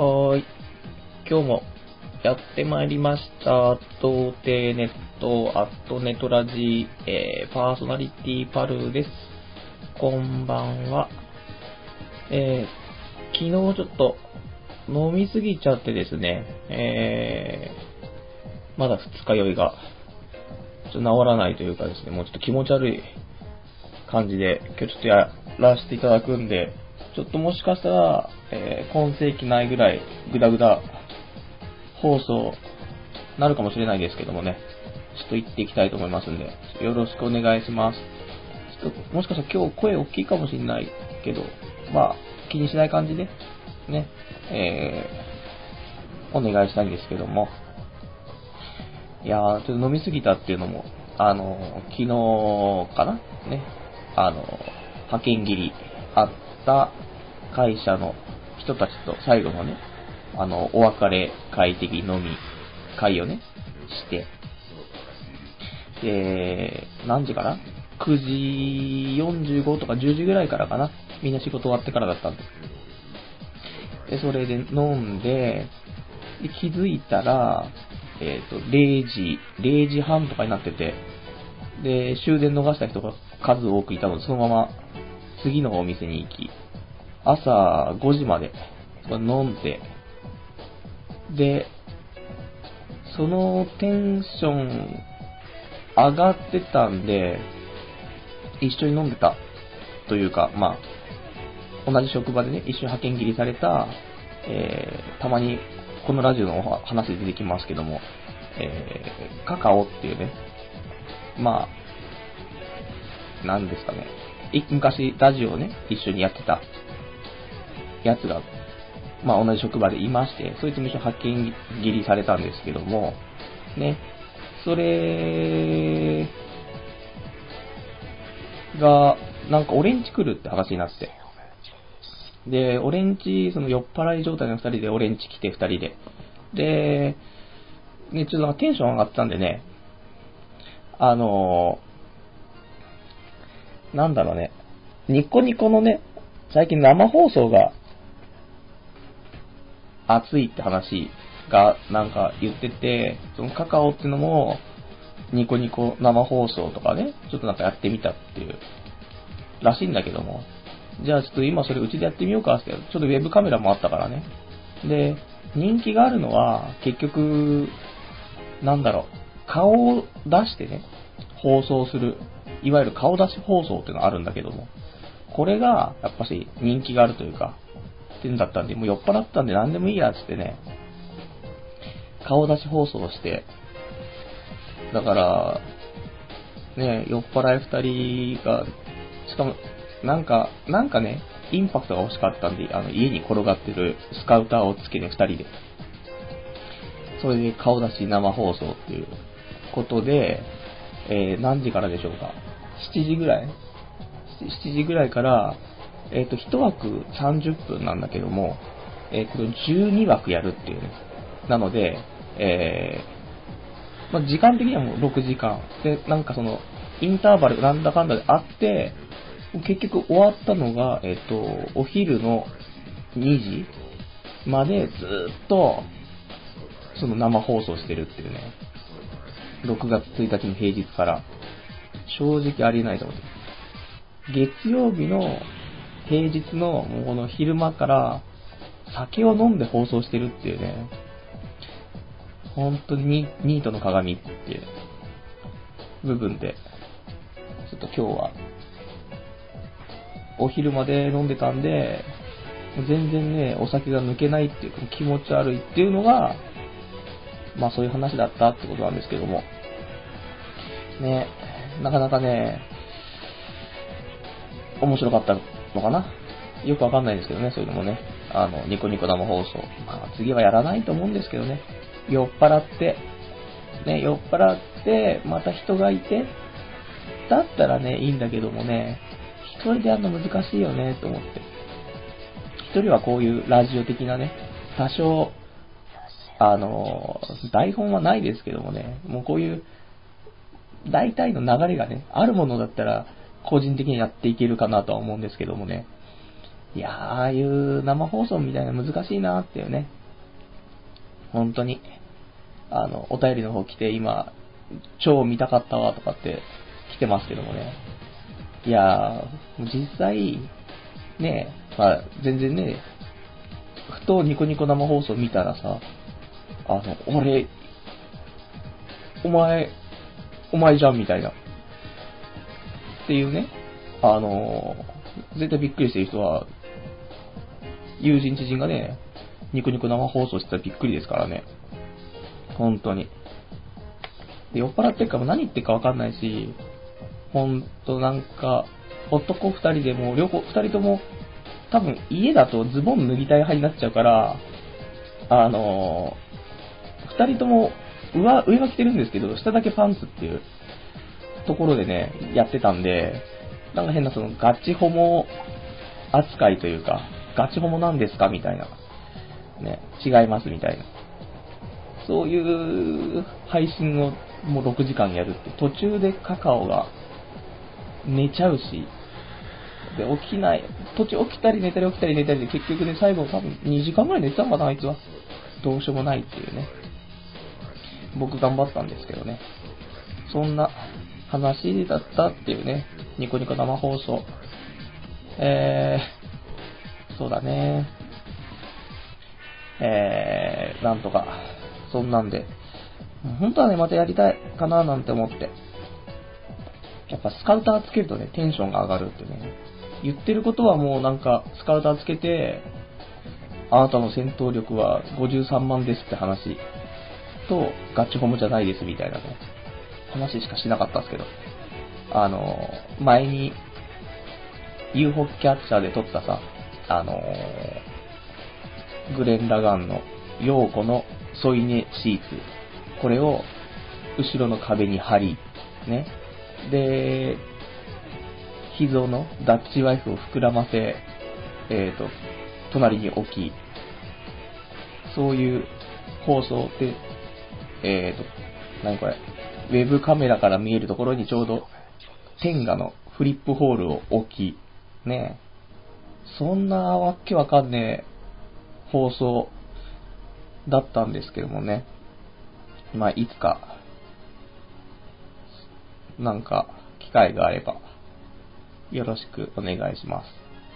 はーい。今日もやってまいりました。童貞ネット、アットネトラジ、えー、パーソナリティパルです。こんばんは。えー、昨日ちょっと飲みすぎちゃってですね、えー、まだ二日酔いが、ちょっと治らないというかですね、もうちょっと気持ち悪い感じで、今日ちょっとやらせていただくんで、ちょっともしかしたら、えー、今世紀ないぐらいグダグダ放送なるかもしれないですけどもね、ちょっと行っていきたいと思いますんで、よろしくお願いします。ちょっともしかしたら今日声大きいかもしれないけど、まあ気にしない感じで、ね、えー、お願いしたいんですけども、いやー、ちょっと飲みすぎたっていうのも、あの、昨日かな？ね、あの、派遣切りあった会社の人たちと最後のね、あの、お別れ会的飲み会をね、して、で、何時かな ?9 時45とか10時ぐらいからかなみんな仕事終わってからだったんで。で、それで飲んで、で気づいたら、えっ、と、0時、0時半とかになってて、で、終電逃した人が数多くいたので、そのまま次のお店に行き、朝5時まで飲んで、で、そのテンション上がってたんで、一緒に飲んでたというか、まあ、同じ職場でね、一緒に派遣切りされた、えー、たまにこのラジオの話で出てきますけども、えー、カカオっていうね、まあ、なんですかね、昔ラジオをね、一緒にやってたやつが、まあ同じ職場でいまして、そいつも一緒に派遣切りされたんですけども、ね、それが、なんか俺んち来るって話になって。で、俺んち、その酔っ払い状態の二人で俺んち来て二人で。で、ね、ちょっとなんかテンション上がったんでね、あのー、なんだろうね、ニコニコのね、最近生放送が熱いって話がなんか言ってて、そのカカオってのも、ニコニコ生放送とかね、ちょっとなんかやってみたっていう、らしいんだけども、じゃあちょっと今それうちでやってみようかって、ちょっとウェブカメラもあったからね。で、人気があるのは、結局、なんだろう、顔を出してね、放送する、いわゆる顔出し放送っていうのがあるんだけども、これが、やっぱし人気があるというか、ってんだったんで、もう酔っ払ったんで何でもいいやつってね、顔出し放送をして、だから、ね、酔っ払い二人が、しかも、なんか、なんかね、インパクトが欲しかったんで、あの、家に転がってるスカウターをつけて二人で、それで顔出し生放送っていうことで、えー、何時からでしょうか。?7 時ぐらい ?7 時ぐらいから、えっ、ー、と、1枠30分なんだけども、えー、これ12枠やるっていうね。なので、えー、まあ、時間的にはもう6時間。で、なんかその、インターバルなんだかんだであって、結局終わったのが、えっ、と、お昼の2時までずっと、その生放送してるっていうね。6月1日の平日から。正直ありえないと思って。月曜日の平日のこの昼間から酒を飲んで放送してるっていうね。本当にニートの鏡っていう部分で、ちょっと今日はお昼まで飲んでたんで、全然ね、お酒が抜けないっていうか気持ち悪いっていうのが、まあそういう話だったってことなんですけども。ね、なかなかね、面白かったのかなよくわかんないですけどね、そういうのもね。あの、ニコニコ生放送。まあ次はやらないと思うんですけどね。酔っ払って、ね、酔っ払って、また人がいて、だったらね、いいんだけどもね、一人でやるの難しいよね、と思って。一人はこういうラジオ的なね、多少、あの、台本はないですけどもね、もうこういう、大体の流れがね、あるものだったら、個人的にやっていけるかなとは思うんですけどもね、いやー、ああいう生放送みたいな難しいなーっていうね。本当に。あの、お便りの方来て、今、超見たかったわとかって来てますけどもね。いやー、実際、ね、まあ、全然ね、ふとニコニコ生放送見たらさ、あの、俺、お前、お前じゃんみたいな。っていうね、あの、絶対びっくりしてる人は、友人知人がね、ニコニコ生放送してたらびっくりですからね。本当に。で、酔っ払ってるかも何言ってるかわかんないし、ほんとなんか、男二人でも、両方、二人とも、多分家だとズボン脱ぎたい派になっちゃうから、あのー、二人とも上、上は着てるんですけど、下だけパンツっていうところでね、やってたんで、なんか変なそのガチホモ扱いというか、ガチホモなんですかみたいな。ね、違いますみたいな。そういう配信をもう6時間やるって、途中でカカオが寝ちゃうし、で、起きない、途中起きたり寝たり起きたり寝たりで結局ね、最後多分2時間ぐらい寝てたのかな、あいつは。どうしようもないっていうね。僕頑張ったんですけどね。そんな話だったっていうね、ニコニコ生放送。えー、そうだね。えー、なんとか、そんなんで、本当はね、またやりたいかななんて思って。やっぱスカウターつけるとね、テンションが上がるってね。言ってることはもうなんか、スカウターつけて、あなたの戦闘力は53万ですって話と、ガチホモじゃないですみたいなね、話しかしなかったんですけど。あの、前に、UFO キャッチャーで撮ったさ、あのグレン・ラガンの、ヨーコの添い寝シーツ。これを、後ろの壁に貼り、ね。で、秘蔵のダッチワイフを膨らませ、えっ、ー、と、隣に置き、そういう放送で、えっ、ー、と、何これ、ウェブカメラから見えるところにちょうど、天下のフリップホールを置き、ねそんなわけわかんねえ放送だったんですけどもね。まあ、いつか、なんか、機会があれば、よろしくお願いします。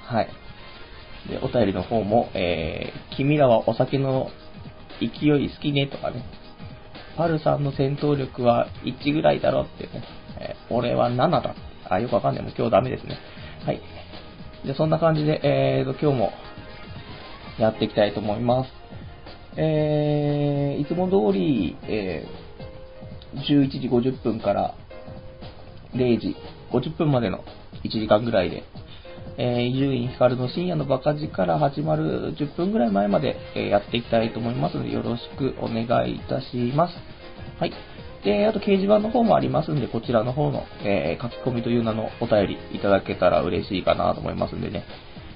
はい。で、お便りの方も、えー、君らはお酒の勢い好きねとかね、パルさんの戦闘力は1ぐらいだろってね、えー、俺は7だ。あ、よくわかんない。もう今日ダメですね。はい。じゃそんな感じで、えーと、今日もやっていきたいと思います。えー、いつも通り、えー、11時50分から0時50分までの1時間ぐらいで、え、伊集院光の深夜のバカ力始まる10分ぐらい前まで、え、やっていきたいと思いますので、よろしくお願いいたします。はい。で、あと掲示板の方もありますんで、こちらの方の、えー、書き込みという名のお便りいただけたら嬉しいかなと思いますんでね、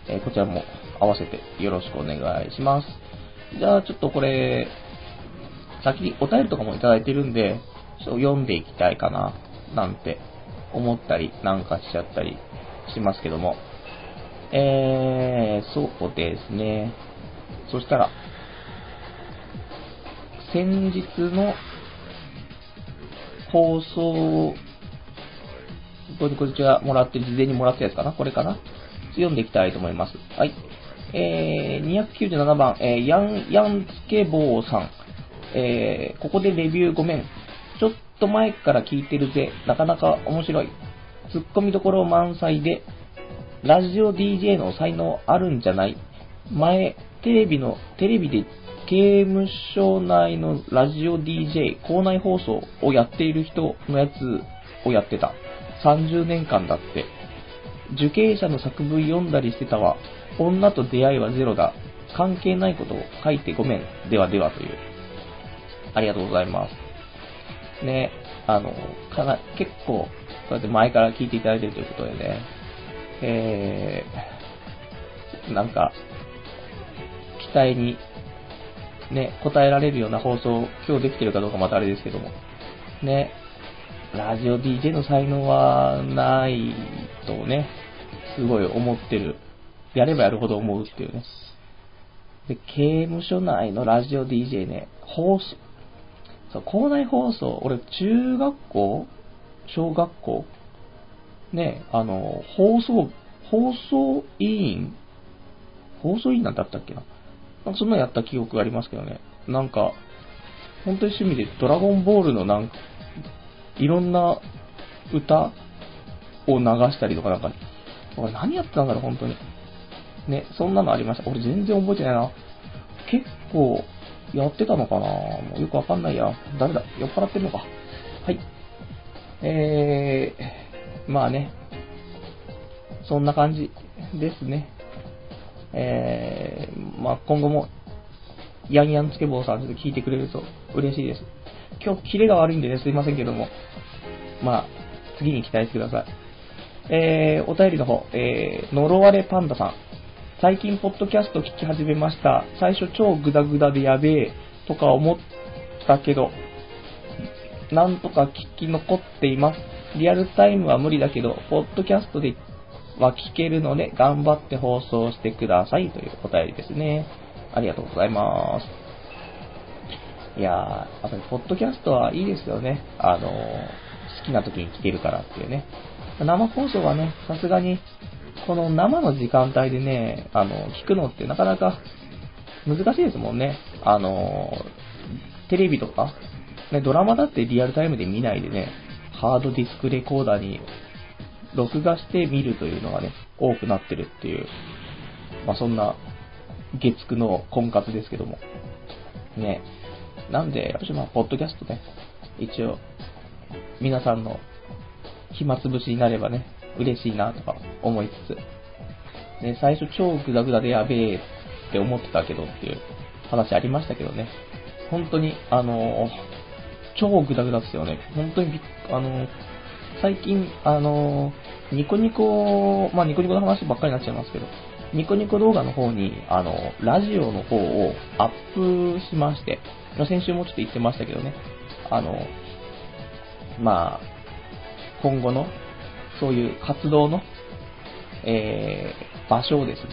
えこちらも合わせてよろしくお願いします。じゃあ、ちょっとこれ、先にお便りとかもいただいてるんで、ちょっと読んでいきたいかな、なんて思ったりなんかしちゃったりしますけども。えー、そうですね。そしたら、先日の放送、こちらもらって事前にもらったやつかなこれかな読んでいきたいと思います。はい。えー、297番、えー、ヤン、ヤンつけ坊さん。えー、ここでレビューごめん。ちょっと前から聞いてるぜ。なかなか面白い。ツッコミどころ満載で、ラジオ DJ の才能あるんじゃない？前、テレビの、テレビで刑務所内のラジオ DJ、校内放送をやっている人のやつをやってた。30年間だって。受刑者の作文読んだりしてたわ。女と出会いはゼロだ。関係ないことを書いてごめん。ではではという。ありがとうございます。ね、あの、かな、結構、そうやって前から聞いていただいてるということでね、えー、なんか、期待に、ね、応えられるような放送、今日できてるかどうかまたあれですけども、ね、ラジオ DJ の才能はないとね、すごい思ってる。やればやるほど思うっていうね。で、刑務所内のラジオ DJ ね、放送、そう、校内放送、俺、中学校小学校ね、あの、放送、放送委員放送委員なんだったっけな？なんかそんなやった記憶がありますけどね。なんか、本当に趣味でドラゴンボールのなんか、いろんな歌を流したりとかなんか、俺何やってたんだろう、本当に。ね、そんなのありました。俺全然覚えてないな。結構、やってたのかな？もうよくわかんないや。誰だ？酔っ払ってるのか。はい。えー、まあね。そんな感じですね。えー、まあ今後も、ヤンヤンつけ坊さんちょっと聞いてくれると嬉しいです。今日キレが悪いんでね、すいませんけども。まあ、次に期待してください。えー、お便りの方、えー、呪われパンダさん。最近、ポッドキャスト聞き始めました。最初、超グダグダでやべえ、とか思ったけど、なんとか聞き残っています。リアルタイムは無理だけど、ポッドキャストでは聞けるので、頑張って放送してくださいというお便りですね。ありがとうございます。いやー、やっぱりポッドキャストはいいですよね。あのー、好きな時に聞けるからっていうね。生放送はね、さすがに、この生の時間帯でね、あの、聞くのってなかなか難しいですもんね。あの、テレビとか、ね、ドラマだってリアルタイムで見ないでね、ハードディスクレコーダーに録画して見るというのがね、多くなってるっていう、まあそんな月9の婚活ですけども。ね。なんで、私まあ、ポッドキャストね、一応、皆さんの暇つぶしになればね、嬉しいなとか思いつつ、ね、最初超グダグダでやべえって思ってたけどっていう話ありましたけどね、本当に、あの超グダグダですよね。本当にあの最近、あのニコニコ、まあニコニコの話ばっかりになっちゃいますけど、ニコニコ動画の方に、あの、ラジオの方をアップしまして、先週もちょっと言ってましたけどね、あの、まあ、今後の、そういう活動の、えー、場所をですね、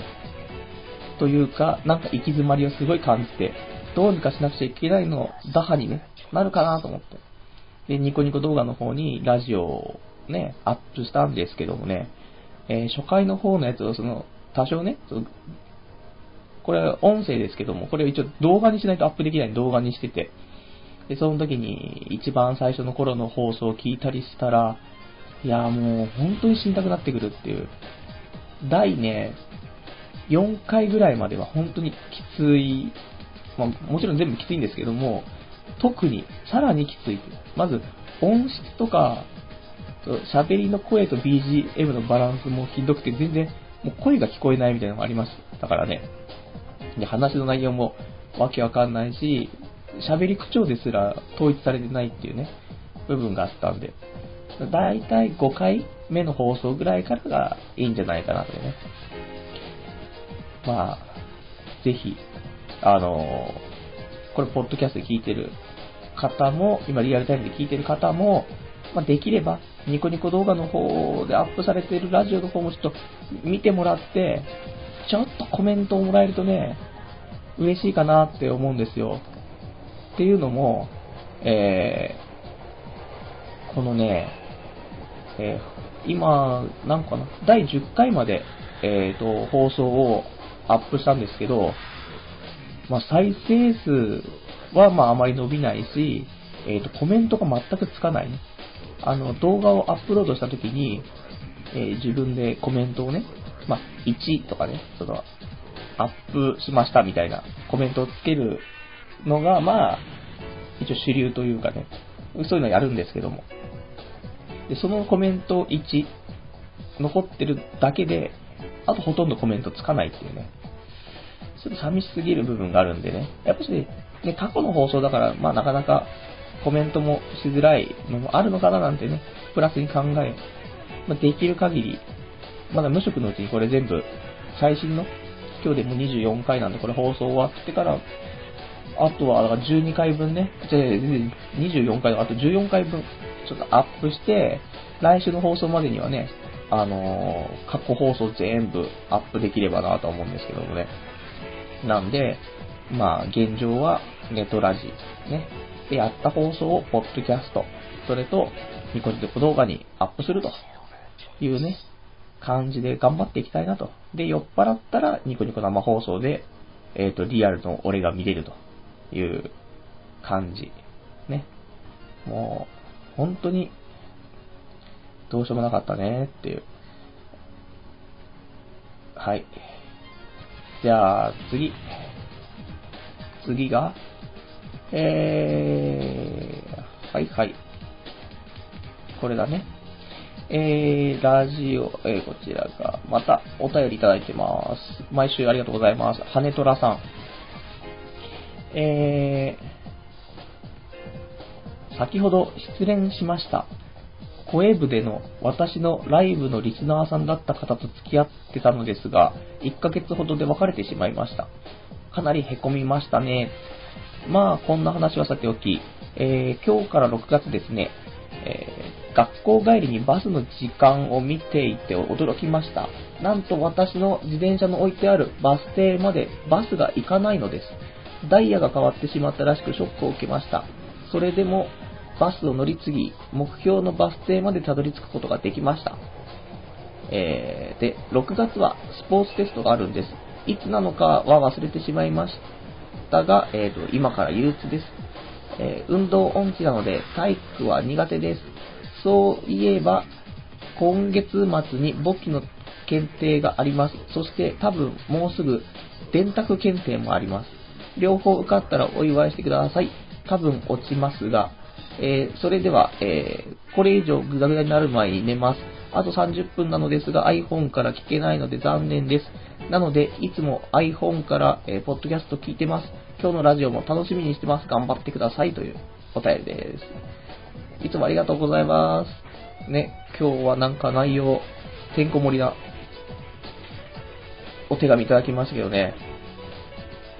というか、なんか行き詰まりをすごい感じて、どうにかしなくちゃいけないのを打破にね、なるかなと思って。で、ニコニコ動画の方にラジオをね、アップしたんですけどもね、えー、初回の方のやつをその、多少ね、これ音声ですけども、これを一応動画にしないとアップできない動画にしてて、で、その時に一番最初の頃の放送を聞いたりしたら、いや、もう本当に死にたくなってくるっていう。第ね、4回ぐらいまでは本当にきつい、まあ、もちろん全部きついんですけども、特に、さらにきつい。まず、音質とか、喋りの声と BGM のバランスもひどくて、全然、もう声が聞こえないみたいなのがありましたからね。で、話の内容もわけわかんないし、喋り口調ですら統一されてないっていうね、部分があったんで、だいたい5回目の放送ぐらいからがいいんじゃないかなとね。まあ、ぜひ、あのこれ、ポッドキャストで聞いてる方も、今リアルタイムで聞いてる方も、まあ、できれば、ニコニコ動画の方でアップされてるラジオの方もちょっと見てもらって、ちょっとコメントをもらえるとね、嬉しいかなって思うんですよ。っていうのも、えー、このね、えー、今、なんかな、第10回まで、え、ー、と、放送をアップしたんですけど、まあ、再生数はまああまり伸びないし、えっ、ー、と、コメントが全くつかないね。あの、動画をアップロードしたときに、えー、自分でコメントをね、まあ、1とかね、その、アップしましたみたいなコメントをつけるのが、まあ、一応主流というかね、そういうのやるんですけども。で、そのコメント1、残ってるだけで、あとほとんどコメントつかないっていうね。ちょっと寂しすぎる部分があるんでね。やっぱし、で過去の放送だから、まあなかなかコメントもしづらいのもあるのかななんてね、プラスに考え、まあ、できる限り、まだ無職のうちにこれ全部、最新の、今日でも24回なんで、これ放送終わってから、あとは、だから12回分ね、じゃ24回、あと14回分、ちょっとアップして、来週の放送までにはね、あのー、過去放送全部アップできればなと思うんですけどもね。なんで、まあ、現状はネトラジ、ね。で、やった放送をポッドキャスト、それとニコニコ動画にアップするというね、感じで頑張っていきたいなと。で、酔っ払ったらニコニコ生放送で、えっ、ー、と、リアルの俺が見れるという感じ。ね。もう、本当に、どうしようもなかったねっていう。はい。じゃあ、次。次が、えー、はいはい。これだね。えー、ラジオ、えー、こちらが、またお便りいただいてます。毎週ありがとうございます。羽虎さん。えー、先ほど失恋しました。声部での私のライブのリスナーさんだった方と付き合ってたのですが、1ヶ月ほどで別れてしまいました。かなり凹みましたね。まあ、こんな話はさておき、えー、今日から6月ですね、えー、学校帰りにバスの時間を見ていて驚きました。なんと私の自転車の置いてあるバス停までバスが行かないのです。ダイヤが変わってしまったらしくショックを受けました。それでもバスを乗り継ぎ、目標のバス停までたどり着くことができました。えー、で、6月はスポーツテストがあるんです。いつなのかは忘れてしまいましたが、えーと、今から憂鬱です。えー、運動音痴なので体育は苦手です。そういえば、今月末に簿記の検定があります。そして多分もうすぐ電卓検定もあります。両方受かったらお祝いしてください。多分落ちますが、えー、それでは、えー、これ以上グダグダになる前に寝ます。あと30分なのですが iPhone から聞けないので残念です。なので、いつも iPhone から、えー、ポッドキャスト聞いてます。今日のラジオも楽しみにしてます。頑張ってくださいというお便りです。いつもありがとうございます。ね、今日はなんか内容、てんこ盛りなお手紙いただきましたけどね、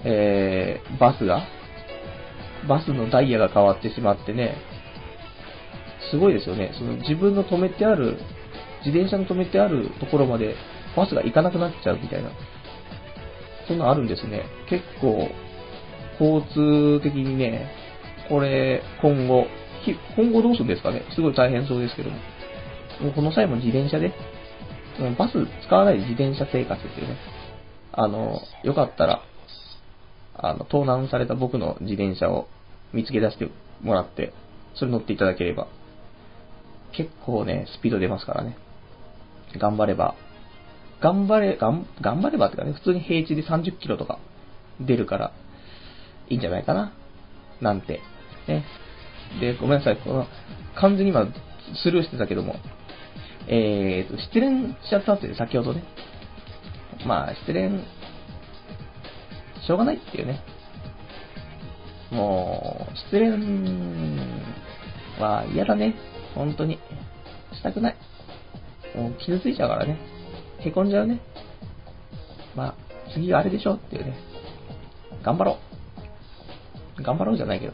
えー、バスがバスのダイヤが変わってしまってね、すごいですよね。その自分の止めてある、自転車の止めてあるところまでバスが行かなくなっちゃうみたいな。そんなあるんですね。結構、交通的にね、これ、今後、今後どうするんですかねすごい大変そうですけども。もうこの際も自転車で、バス使わない自転車生活っていうね。あの、よかったら、あの、盗難された僕の自転車を見つけ出してもらって、それ乗っていただければ、結構ね、スピード出ますからね。頑張れば、頑張れ、頑張ればってかね、普通に平地で30キロとか出るから、いいんじゃないかな？なんて。ね。で、ごめんなさい。この、完全に今、スルーしてたけども、えーと、失恋しちゃったって先ほどね。まあ、失恋しょうがないっていうね。もう、失恋は嫌だね。本当に。したくない。もう傷ついちゃうからね。へこんじゃうね。まあ、次があれでしょっていうね。頑張ろう。頑張ろうじゃないけど。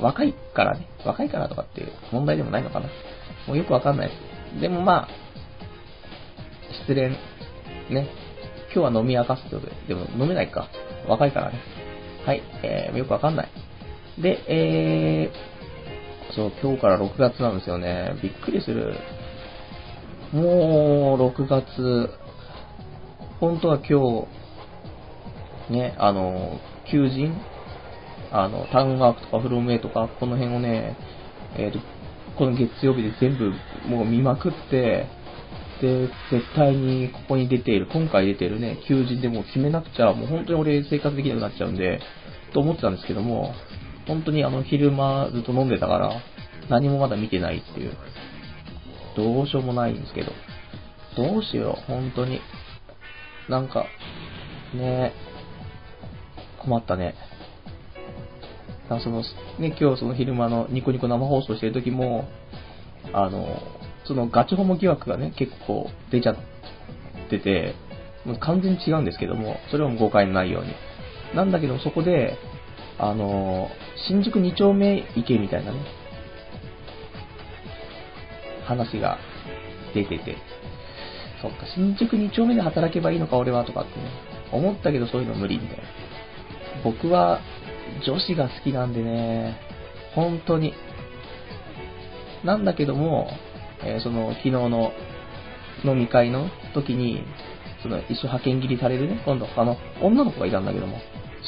若いからね。若いからとかっていう問題でもないのかな。もうよくわかんないです。でもまあ、失恋、ね。今日は飲み明かすってことで。でも飲めないか。若いからね。はい、えー、よくわかんない。で、えー、そう、今日から6月なんですよね。びっくりする。もう、6月、本当は今日、ね、あの、求人あの、タウンワークとかフロムウェイとか、この辺をね、えっ、ー、と、この月曜日で全部もう見まくって、で、絶対にここに出ている、今回出ているね、求人でもう決めなくちゃ、もう本当に俺生活できなくなっちゃうんで、と思ってたんですけども、本当にあの昼間ずっと飲んでたから、何もまだ見てないっていう、どうしようもないんですけど、どうしよう、本当に。なんか、ね困ったね。その、ね、今日その昼間のニコニコ生放送してる時も、あの、そのガチホモ疑惑がね、結構出ちゃってて、もう完全に違うんですけども、それはもう誤解のないように。なんだけど、そこで、あの、新宿2丁目行けみたいなね、話が出てて、そっか、新宿2丁目で働けばいいのか、俺は、とかってね、思ったけどそういうの無理みたいな。僕は女子が好きなんでね、本当に。なんだけども、えー、その昨日の飲み会の時に、その一緒派遣切りされるね、今度あの女の子がいたんだけども、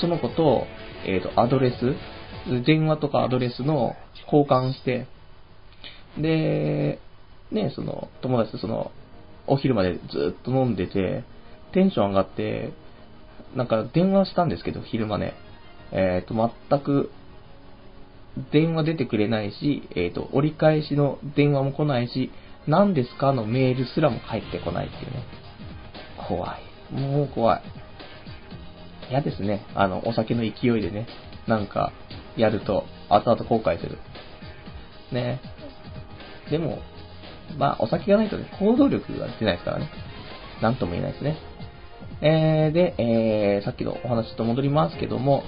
その子と、えっ、ー、と、アドレス、電話とかアドレスの交換して、で、ね、その、友達とその、お昼までずっと飲んでて、テンション上がって、なんか電話したんですけど、昼間ね。えっ、ー、と、全く、電話出てくれないし、えっ、ー、と、折り返しの電話も来ないし、何ですかのメールすらも返ってこないっていうね。怖い。もう怖い。嫌ですね。あの、お酒の勢いでね、なんか、やると、後々後悔する。ね。でも、まあ、お酒がないとね、行動力が出ないですからね。なんとも言えないですね。えー、で、えー、さっきのお話と戻りますけども、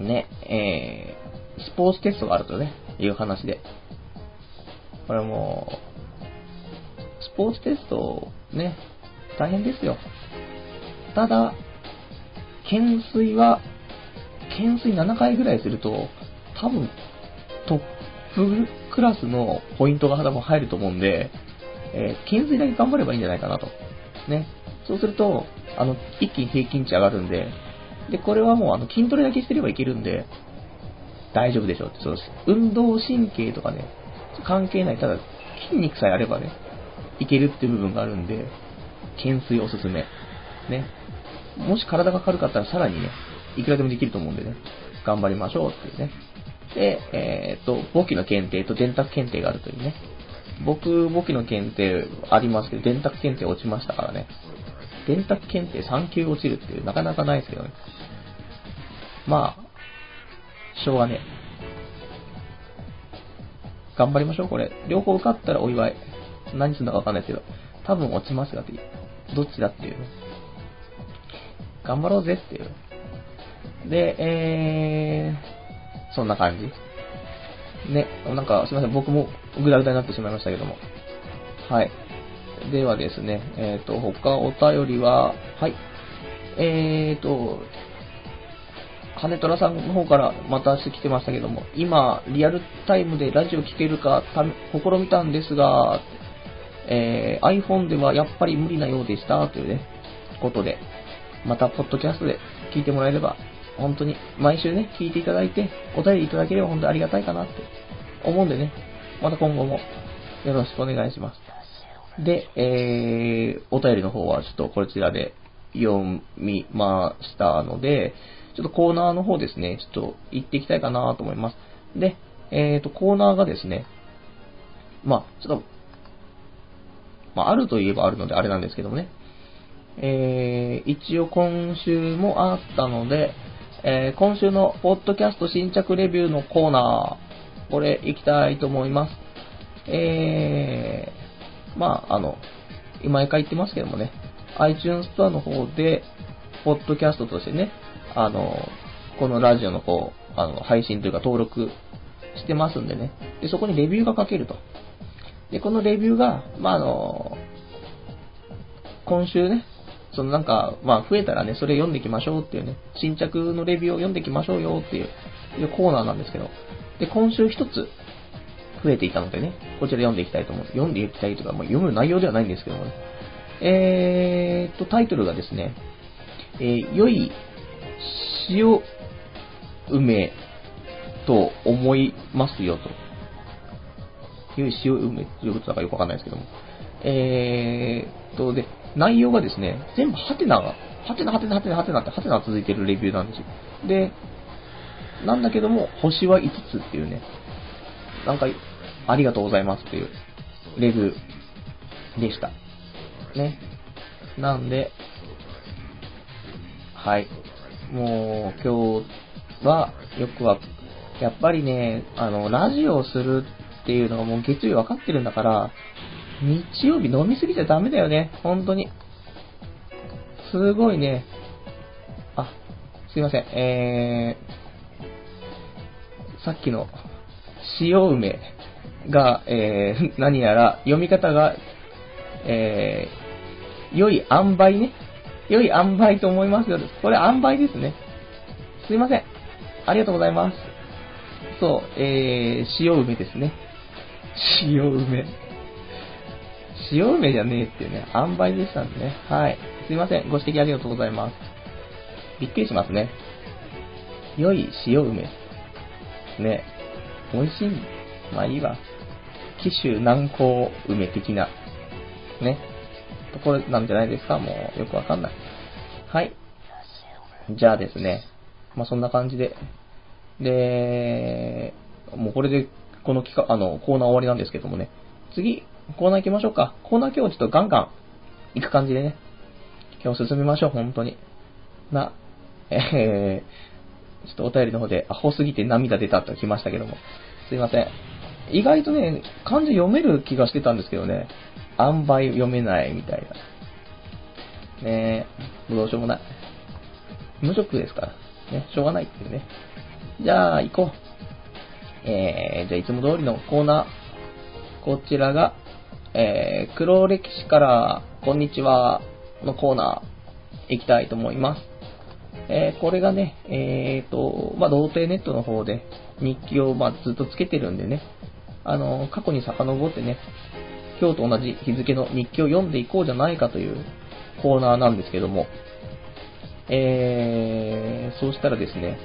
ね、えー、スポーツテストがあるとね、いう話で。これもう、スポーツテスト、ね、大変ですよ。ただ、懸垂は、懸垂7回ぐらいすると、多分、トップクラスのポイントが多分入ると思うんで、えー、懸垂だけ頑張ればいいんじゃないかなと。ね。そうすると、あの、一気に平均値上がるんで、で、これはもうあの筋トレだけしてればいけるんで、大丈夫でしょうって、そう。運動神経とかね、関係ない。ただ、筋肉さえあればね、いけるっていう部分があるんで、懸垂おすすめ。ね。もし体が軽かったらさらにね、いくらでもできると思うんでね、頑張りましょうっていうね。で、えっ、と、簿記の検定と電卓検定があるというね。僕、簿記の検定ありますけど、電卓検定落ちましたからね。電卓検定3級落ちるっていう、なかなかないですけどね。まあ、しょうがね頑張りましょう、これ。両方受かったらお祝い。何するのかわかんないですけど、多分落ちますがって、どっちだっていう。頑張ろうぜっていう。で、えー、そんな感じ。ね、なんかすいません、僕もぐだぐだになってしまいましたけども。はい。ではですね、えっ、ー、と、他お便りは、はい。えっ、ー、と、羽虎さんの方からまたしてきてましたけども、今、リアルタイムでラジオ聴けるか試みたんですが、えー、iPhone ではやっぱり無理なようでしたというね、ことで、また、ポッドキャストで聞いてもらえれば、本当に、毎週ね、聞いていただいて、お便りいただければ本当にありがたいかなって思うんでね、また今後もよろしくお願いします。で、えー、お便りの方はちょっとこちらで読みましたので、ちょっとコーナーの方ですね、ちょっと行っていきたいかなと思います。で、えーと、コーナーがですね、まあ、ちょっと、まあ、あるといえばあるのであれなんですけどもね、えー、一応今週もあったので、えー、今週のポッドキャスト新着レビューのコーナー、これ行きたいと思います。えー、まあ、あの、毎回言ってますけどもね、iTunes Store の方で、ポッドキャストとしてね、あの、このラジオの方、あの、配信というか登録してますんでね。で、そこにレビューが書けると。で、このレビューが、まあ、あの、今週ね、そのなんか、まあ増えたらね、それ読んでいきましょうっていうね、新着のレビューを読んでいきましょうよっていういうコーナーなんですけど、で、今週一つ増えていたのでね、こちら読んでいきたいと思う。読んでいきたいとか、まあ、読む内容ではないんですけどもね。えーと、タイトルがですね、えー、良い塩梅と思いますよと。良い塩梅ということだかよくわかんないですけども。えーっと、で、内容がですね、全部ハテナが、ハテナハテナハテナハテナってハテナ続いてるレビューなんですよ。で、なんだけども、星は5つっていうね、なんか、ありがとうございますっていうレビューでした。ね。なんで、はい。もう、今日は、よくは、やっぱりね、あの、ラジオをするっていうのはもう月曜分かってるんだから、日曜日飲みすぎちゃダメだよね。本当に。すごいね。あ、すいません。えー、さっきの、塩梅が、えー、何やら読み方がえー、良い塩梅ね。良い塩梅と思いますよ。これ塩梅ですね。すいません。ありがとうございます。そう、えー、塩梅ですね。塩梅。塩梅じゃねえっていうね、塩梅でしたんでね。はい。すいません。ご指摘ありがとうございます。びっくりしますね。良い塩梅。ね。美味しい。まあいいわ。紀州南高梅的な、ね。ところなんじゃないですかもうよくわかんない。はい。じゃあですね。まあそんな感じで。で、もうこれで、この企画、あの、コーナー終わりなんですけどもね。次、コーナー行きましょうか。コーナー今日ちょっとガンガン行く感じでね。今日進みましょう、本当に。な、えー、ちょっとお便りの方でアホすぎて涙出たと来ましたけども。すいません。意外とね、漢字読める気がしてたんですけどね。塩梅読めないみたいな。ねえ、どうしようもない。無職ですから。ね、しょうがないっていうね。じゃあ、行こう。えー、じゃあいつも通りのコーナー。こちらが、えー、黒歴史からこんにちはのコーナー行きたいと思います。えー、これがね、えーと、まあ、童貞ネットの方で日記を、まあ、ずっとつけてるんでね、あの、過去に遡ってね、今日と同じ日付の日記を読んでいこうじゃないかというコーナーなんですけども、えー、そうしたらですね、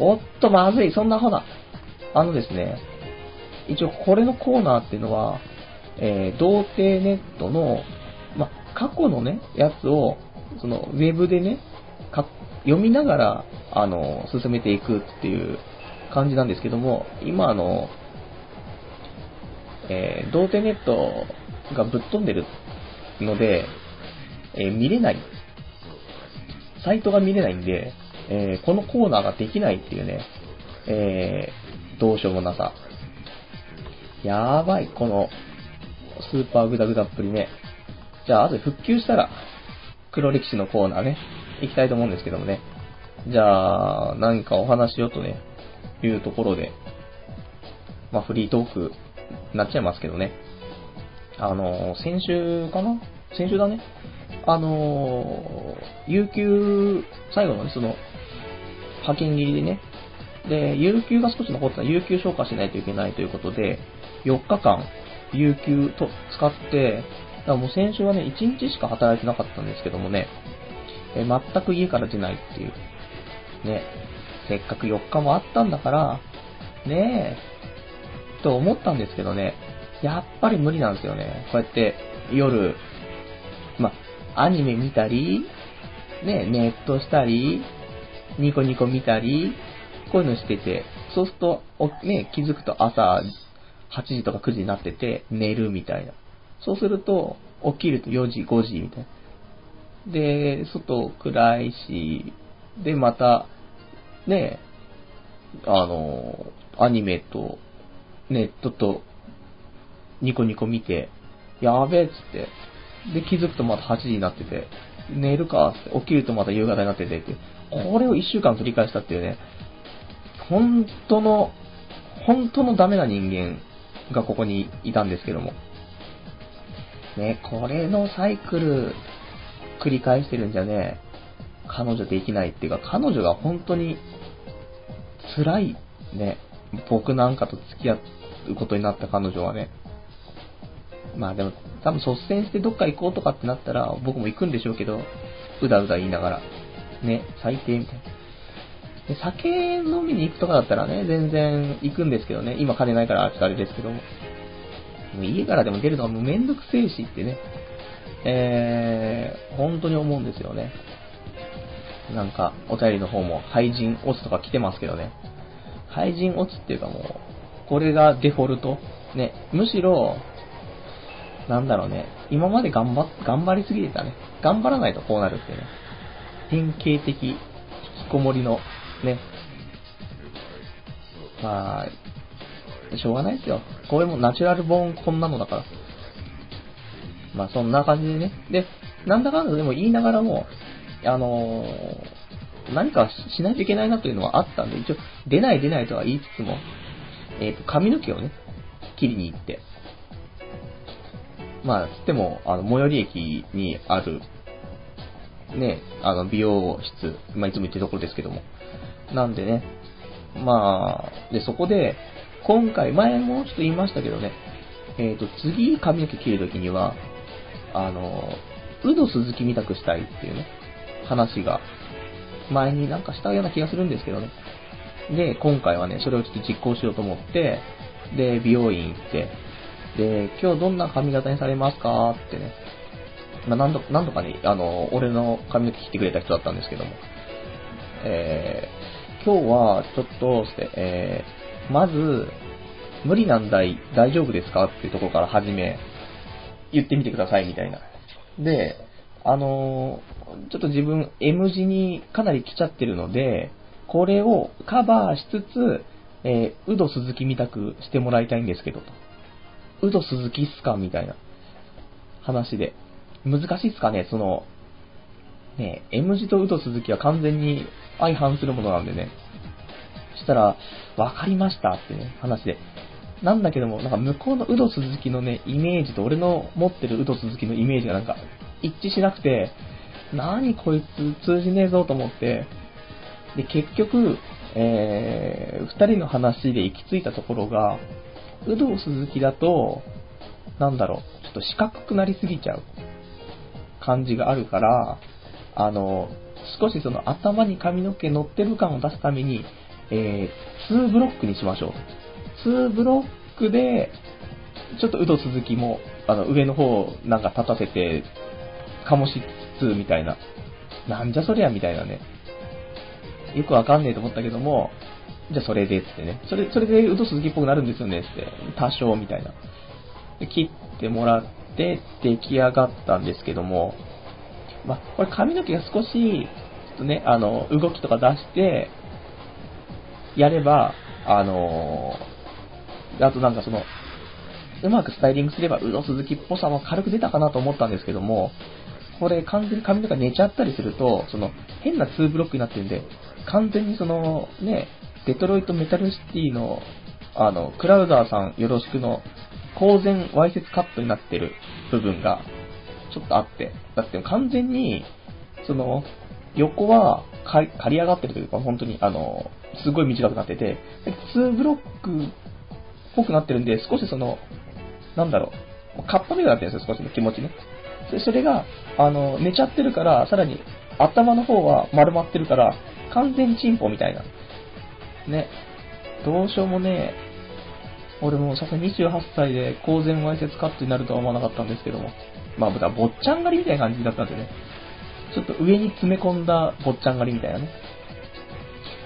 おっとまずい、そんなほな。あのですね、一応これのコーナーっていうのは、えー、童貞ネットの、ま、過去のね、やつを、その、ウェブでね、読みながら、あの、進めていくっていう感じなんですけども、今あの、えー、童貞ネットがぶっ飛んでるので、えー、見れない。サイトが見れないんで、えー、このコーナーができないっていうね、えー、どうしようもなさ。やばい、この、スーパーグダグダっぷりね。じゃあ、あと復旧したら、黒歴史のコーナーね、行きたいと思うんですけどもね。じゃあ、何かお話しようとね、いうところで、まあ、フリートークなっちゃいますけどね。あの、先週かな？先週だね。あの、有給、最後のね、その、派遣切りでね。で、有給が少し残ってたら有給消化しないといけないということで、4日間、有給と使って、だからもう先週はね、1日しか働いてなかったんですけどもね、え全く家から出ないっていう。ね、せっかく4日もあったんだから、ねえ、と思ったんですけどね、やっぱり無理なんですよね。こうやって夜、ま、アニメ見たり、ね、ネットしたり、ニコニコ見たり、こういうのしてて、そうすると、ね、気づくと朝8時とか9時になってて、寝るみたいな。そうすると、起きると4時、5時みたいな。で、外暗いし、で、また、ね、あの、アニメと、ネットと、ニコニコ見て、やべえっつって、で、気づくとまた8時になってて、寝るかって、起きるとまた夕方になっててって、これを1週間繰り返したっていうね、本当の、本当のダメな人間がここにいたんですけども。ね、これのサイクル繰り返してるんじゃね、彼女できないっていうか、彼女が本当に辛いね、僕なんかと付き合うことになった彼女はね、まあでも、多分率先してどっか行こうとかってなったら、僕も行くんでしょうけど、うだうだ言いながら、ね、最低みたいな。で酒飲みに行くとかだったらね、全然行くんですけどね、今金ないからちょっとあれですけども。もう家からでも出るのはもうめんどくせえしってね、えー、本当に思うんですよね。なんか、お便りの方も、廃人オツとか来てますけどね。廃人オツっていうかもう、これがデフォルト。ね、むしろ、なんだろうね、今まで頑張、頑張りすぎてたね。頑張らないとこうなるってね。典型的、引きこもりの、ね。まあ、しょうがないですよ。これもナチュラルボーンこんなのだから。まあそんな感じでね。で、なんだかんだでも言いながらも、あのー、何かしないといけないなというのはあったんで、一応、出ない出ないとは言いつつも、えっ、ー、と、髪の毛をね、切りに行って、まあ、つっても、あの、最寄り駅にある、ね、あの、美容室、まあ、いつも行ってるところですけども。なんでね、まあ、で、そこで、今回、前もちょっと言いましたけどね、えっ、ー、と、次髪の毛切るときには、あの、ウド鈴木みたくしたいっていうね、話が、前になんかしたような気がするんですけどね。で、今回はね、それをちょっと実行しようと思って、で、美容院行って、で、今日どんな髪型にされますか？ってね、まあ、何度、何度かね、あの、俺の髪の毛切ってくれた人だったんですけども、えー、今日はちょっと、して、えー、まず、無理なんだい、大丈夫ですかっていうところから始め、言ってみてくださいみたいな。で、あのー、ちょっと自分 M 字にかなり来ちゃってるので、これをカバーしつつ、えー、ウド鈴木みたくしてもらいたいんですけど、ウド鈴木っすかみたいな話で。難しいっすかねその、ね、M 字とウド鈴木は完全に相反するものなんでね。そしたら、わかりましたってね、話で。なんだけども、なんか向こうのウド鈴木のね、イメージと俺の持ってるウド鈴木のイメージがなんか一致しなくて、何こいつ通じねえぞと思って、で、結局、えー、二人の話で行き着いたところが、有働鈴木だと、なんだろう、ちょっと四角くなりすぎちゃう感じがあるから、あの、少しその頭に髪の毛乗ってる感を出すために、えー、2ブロックにしましょう。2ブロックで、ちょっとウド鈴木も、あの、上の方なんか立たせて、醸しつつ、みたいな。なんじゃそりゃ、みたいなね。よくわかんねえと思ったけども、じゃあそれでつってね。それ、それでウド鈴木っぽくなるんですよねって。多少みたいな。で切ってもらって出来上がったんですけども、まあ、これ髪の毛が少し、ちょっとね、あの、動きとか出して、やれば、あのあとなんかその、うまくスタイリングすれば、ウド鈴木っぽさも軽く出たかなと思ったんですけども、これ完全に髪の毛寝ちゃったりすると、その変な2ブロックになってるんで、完全にそのね、デトロイトメタルシティの、あの、クラウザーさんよろしくの、公然わいせつカットになってる部分が、ちょっとあって。だって完全に、その、横は刈り上がってるというか、本当に、あの、すごい短くなってて、2ブロックっぽくなってるんで、少しその、なんだろう、カッパ目がなってるんですよ、少しの気持ちね。でそれが、あの、寝ちゃってるから、さらに、頭の方は丸まってるから、完全チンポみたいな。ね。どうしようもね、俺もさすがに28歳で公然わいせつカットになるとは思わなかったんですけども。まあ、僕は坊ちゃん狩りみたいな感じだったんでね。ちょっと上に詰め込んだ坊ちゃん狩りみたいなね。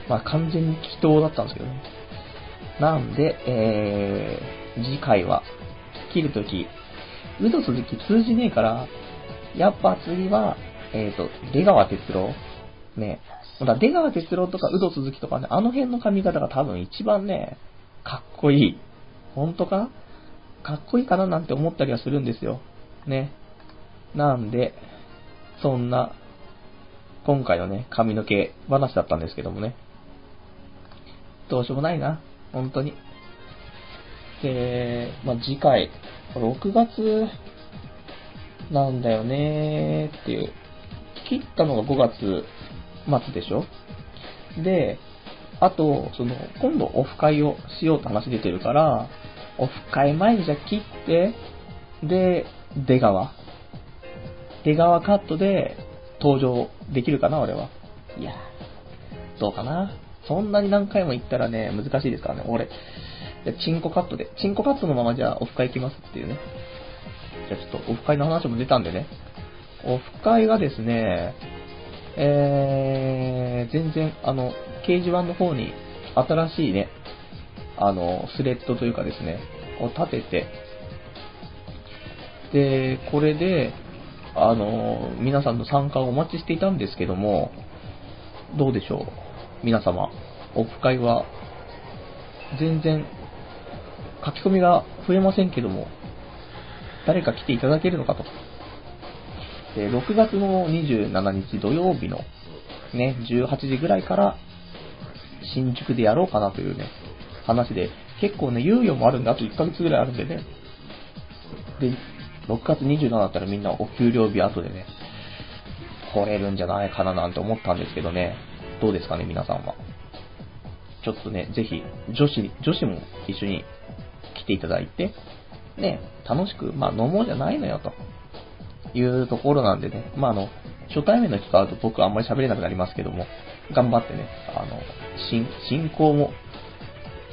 まあ、完全に祈祷だったんですけどね。なんで、えー、次回は、切るとき、ウド鈴木通じねえから、やっぱ次は、えっ、ー、と、出川哲郎ね、だ出川哲郎とか、有働鈴木とかね、あの辺の髪型が多分一番ね、かっこいい。本当か？かっこいいかななんて思ったりはするんですよ。ね。なんで、そんな、今回のね、髪の毛話だったんですけどもね。どうしようもないな。本当に。で、まあ、次回、6月なんだよねーっていう。切ったのが5月末でしょで、あと、その、今度オフ会をしようって話出てるから、オフ会前にじゃ切って、で、出川。出川カットで登場できるかな、俺は。いやどうかな？そんなに何回も行ったらね、難しいですからね。俺、チンコカットで、チンコカットのままじゃあオフ会行きますっていうね。じゃあちょっとオフ会の話も出たんでね。オフ会がですね、えー、全然、あの、掲示板の方に新しいね、あの、スレッドというかですね、を立てて、で、これで、あの、皆さんの参加をお待ちしていたんですけども、どうでしょう？皆様、オフ会は、全然、書き込みが増えませんけども、誰か来ていただけるのかと。で、6月の27日土曜日のね、18時ぐらいから新宿でやろうかなというね、話で、結構ね、猶予もあるんで、あと1ヶ月ぐらいあるんでね。で、6月27だったらみんなお給料日後でね、来れるんじゃないかななんて思ったんですけどね。どうですかね、皆さんは。ちょっとね、ぜひ、女子、女子も一緒に来ていただいて、ね、楽しく、まあ飲もうじゃないのよ、というところなんでね、まああの、初対面の人と会うと僕はあんまり喋れなくなりますけども、頑張ってね、あの、進、進行も、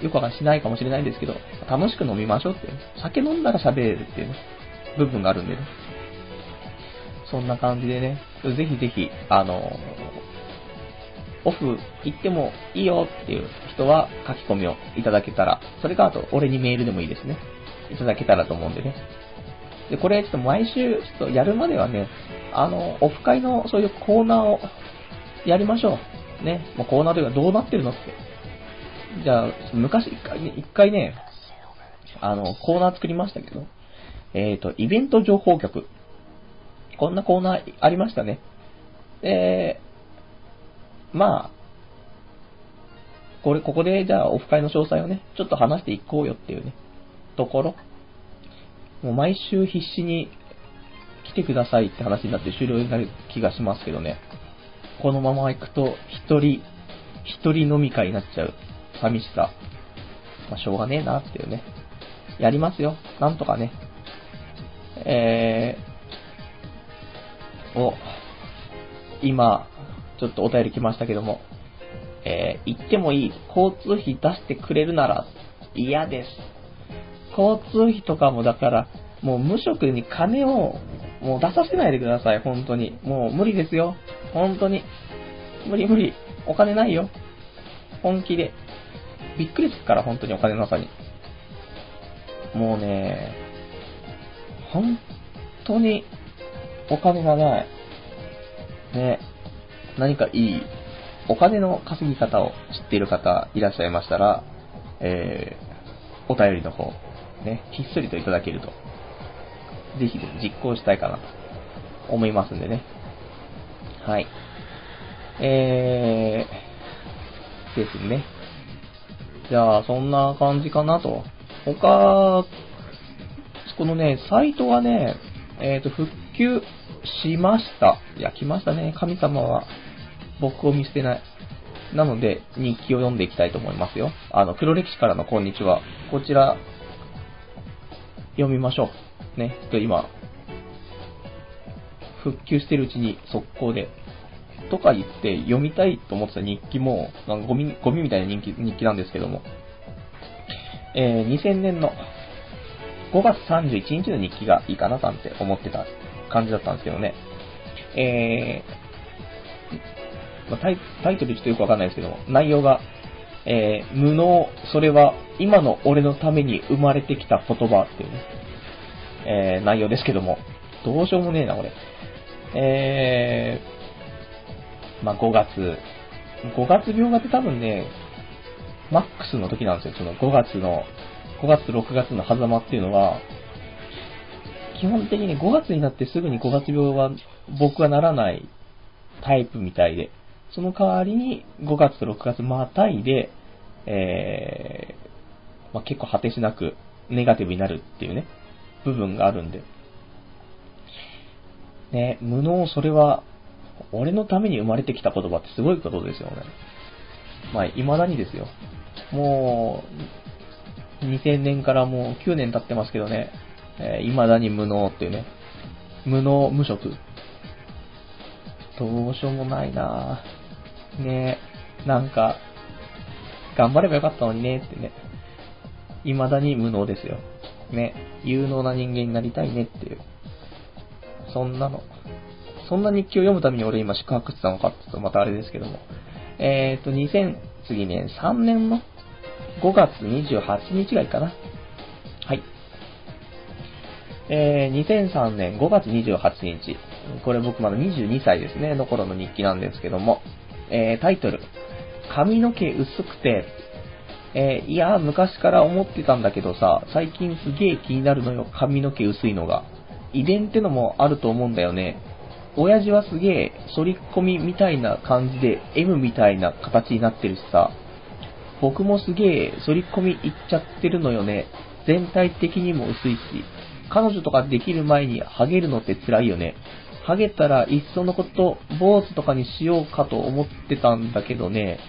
よくわかしないかもしれないんですけど、楽しく飲みましょうって、酒飲んだら喋れるっていうね、部分があるんでね。そんな感じでね、ぜひぜひ、あの、オフ行ってもいいよっていう人は書き込みをいただけたら、それかあと俺にメールでもいいですね。いただけたらと思うんでね。で、これちょっと毎週ちょっとやるまではね、あの、オフ会のそういうコーナーをやりましょう。ね。もうコーナーというかどうなってるのって。じゃあ、昔一回ね、一回ね、あの、コーナー作りましたけど、えっ、ー、と、イベント情報局。こんなコーナーありましたね。で、まあ、これ、ここで、じゃあ、オフ会の詳細をね、ちょっと話していこうよっていうね、ところ。もう毎週必死に来てくださいって話になって終了になる気がしますけどね。このまま行くと、一人、一人飲み会になっちゃう寂しさ。まあ、しょうがねえなっていうね。やりますよ。なんとかね。えー、お、今、ちょっとお便り来ましたけども、えー、行ってもいい。交通費出してくれるなら嫌です。交通費とかもだから、もう無職に金をもう出させないでください、本当に。もう無理ですよ。本当に。無理無理。お金ないよ。本気で。びっくりするから、本当にお金なさに。もうね、本当にお金がない。ね。何かいいお金の稼ぎ方を知っている方いらっしゃいましたら、えー、お便りの方、ね、ひっそりといただけると、ぜひ実行したいかなと思いますんでね。はい。えー、ですね。じゃあ、そんな感じかなと。他、このね、サイトはね、えっ、ー、と、復旧しました。いや、来ましたね、神様は。僕を見捨てない。なので、日記を読んでいきたいと思いますよ。あの、黒歴史からのこんにちは。こちら、読みましょう。ね。ちょっと今、復旧してるうちに速攻で、とか言って読みたいと思ってた日記も、なんかゴミ、ゴミみたいな日記日記なんですけども、えー、2000年の5月31日の日記がいいかななんて思ってた感じだったんですけどね。えー、ま、タイタイトルちょっとよくわかんないですけども、内容が、えー、無能、それは今の俺のために生まれてきた言葉っていうね、えー、内容ですけども、どうしようもねえな、これ。えー、まあ、5月、5月病がって多分ね、マックスの時なんですよ。その5月の、5月6月の狭間っていうのは、基本的に5月になってすぐに5月病は僕はならないタイプみたいで、その代わりに5月と6月またいで、えー、まあ、結構果てしなくネガティブになるっていうね、部分があるんで。ね、無能、それは、俺のために生まれてきた言葉ってすごいことですよね。まあ、未だにですよ。もう、2000年からもう9年経ってますけどね、えー、未だに無能っていうね。無能、無職。どうしようもないなぁ。ねなんか、頑張ればよかったのにねってね。未だに無能ですよ。ね。有能な人間になりたいねっていう。そんなの。そんな日記を読むために俺今宿泊してたのかって言うとまたあれですけども。えっ、ー、と、2000、次ね、3年の5月28日がいいかな。はい。えー、2003年5月28日。これ僕まだ22歳ですね、の頃の日記なんですけども。えー、タイトル。髪の毛薄くて、えー、いや、昔から思ってたんだけどさ、最近すげえ気になるのよ、髪の毛薄いのが。遺伝ってのもあると思うんだよね。親父はすげえ反り込みみたいな感じで M みたいな形になってるしさ、僕もすげえ反り込みいっちゃってるのよね。全体的にも薄いし、彼女とかできる前にハゲるのって辛いよね。ハゲたらいっそのこと坊主とかにしようかと思ってたんだけどね、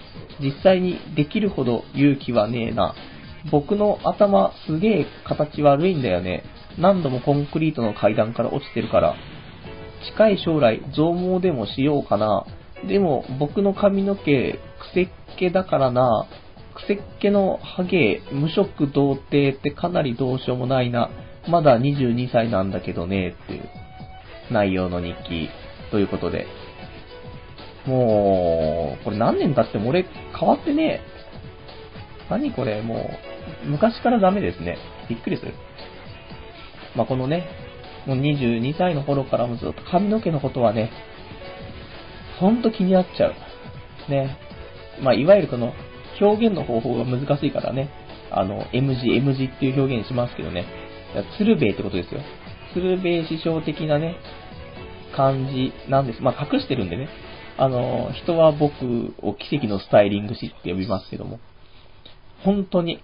実際にできるほど勇気はねえな。僕の頭すげえ形悪いんだよね。何度もコンクリートの階段から落ちてるから。近い将来増毛でもしようかな。でも僕の髪の毛くせっ毛だからな。くせっ毛のハゲ、無色童貞ってかなりどうしようもないな。まだ22歳なんだけどね、っていう内容の日記ということで。もう、これ何年経っても俺変わってねえ何これ、もう、昔からダメですね。びっくりする。まあ、このね、もう22歳の頃からもずっと髪の毛のことはね、ほんと気になっちゃう。ね。まあ、いわゆるこの表現の方法が難しいからね、あの、M 字、M 字っていう表現しますけどね、鶴瓶ってことですよ。鶴瓶師匠的なね、感じなんです。まあ、隠してるんでね。あの、人は僕を奇跡のスタイリング師って呼びますけども、本当に、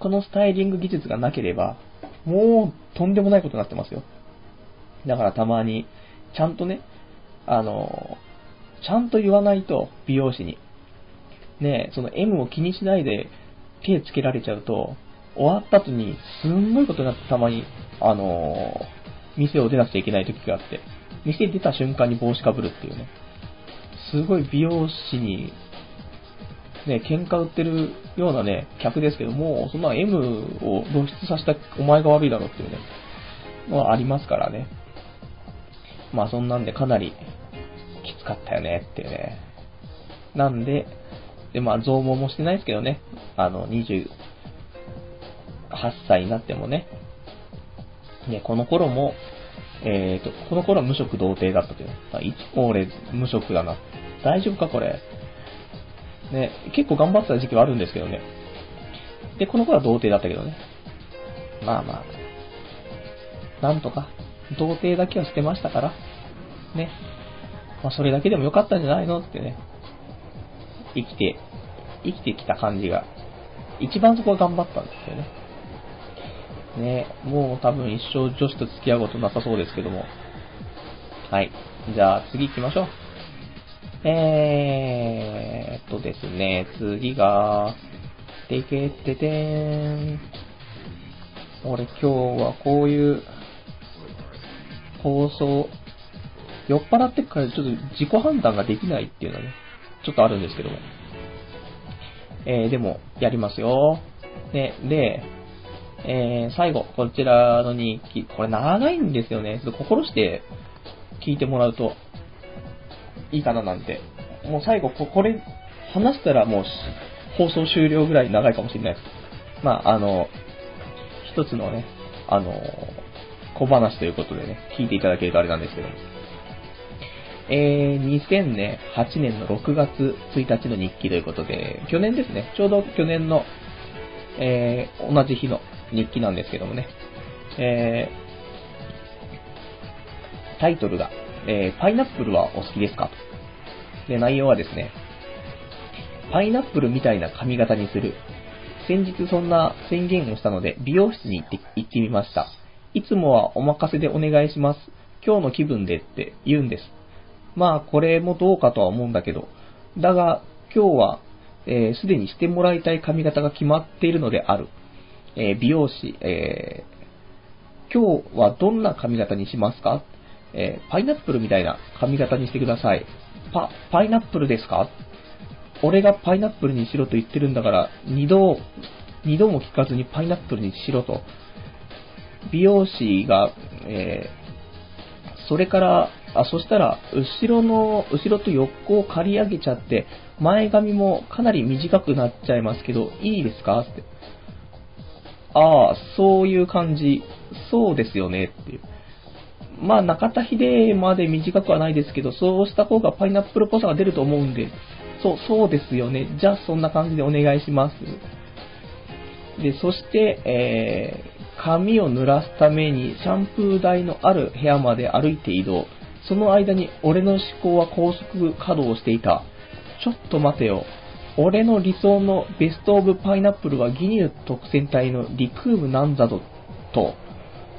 このスタイリング技術がなければ、もうとんでもないことになってますよ。だからたまに、ちゃんとね、あの、ちゃんと言わないと、美容師に。ね、その M を気にしないで手つけられちゃうと、終わった後にすんごいことになってたまに、あの店を出なくちゃいけない時があって、店出た瞬間に帽子かぶるっていうね。すごい美容師に、ね、喧嘩売ってるようなね、客ですけども、そんな M を露出させたお前が悪いだろっていうね、のはありますからね。まあそんなんでかなりきつかったよねっていうね。なんで、で、まあ、増毛もしてないですけどね。あの、28歳になってもね。ね、この頃も、えーと、この頃は無職童貞だったという。あ、いつも俺無職だな。大丈夫かこれ。ね、結構頑張ってた時期はあるんですけどね。で、この頃は童貞だったけどね。まあまあ。なんとか、童貞だけはしてましたから。ね。まあそれだけでもよかったんじゃないのってね。生きて、生きてきた感じが、一番そこは頑張ったんですよね。ねもう多分一生女子と付き合うことなさそうですけども。はい。じゃあ次行きましょう。えーっとですね、次が、てけててーん。俺今日はこういう放送、酔っ払ってからちょっと自己判断ができないっていうのはね、ちょっとあるんですけども。えー、でも、やりますよ。ね、で、えー、最後、こちらの日記、これ長いんですよね。ちょっと心して聞いてもらうといいかななんて。もう最後、これ、話したらもう放送終了ぐらい長いかもしれないです。まあ、あの、一つのね、あの、小話ということでね、聞いていただけるとあれなんですけども。えー、2008年の6月1日の日記ということで、去年ですね、ちょうど去年の、えー、同じ日の日記なんですけどもね、えー、タイトルが、えー、パイナップルはお好きですか？で、内容はですね、パイナップルみたいな髪型にする。先日そんな宣言をしたので、美容室に行って行ってみました。いつもはお任せでお願いします。今日の気分でって言うんです。まあ、これもどうかとは思うんだけど、だが、今日は、えす、でにしてもらいたい髪型が決まっているのである。えー、美容師、えー、今日はどんな髪型にしますか？えー、パイナップルみたいな髪型にしてください。パ、パイナップルですか？俺がパイナップルにしろと言ってるんだから、二度、二度も聞かずにパイナップルにしろと。美容師が、えー、それから、あ、そしたら、後ろの、後ろと横を刈り上げちゃって、前髪もかなり短くなっちゃいますけど、いいですか？って。ああ、そういう感じ。そうですよね、っていう。まあ、中田秀まで短くはないですけど、そうした方がパイナップルっぽさが出ると思うんで、そう、そうですよね。じゃあ、そんな感じでお願いします。で、そして、えー、髪を濡らすためにシャンプー台のある部屋まで歩いて移動。その間に俺の思考は高速稼働していた。ちょっと待てよ。俺の理想のベストオブパイナップルはギニュー特選隊のリクームなんだぞ、と。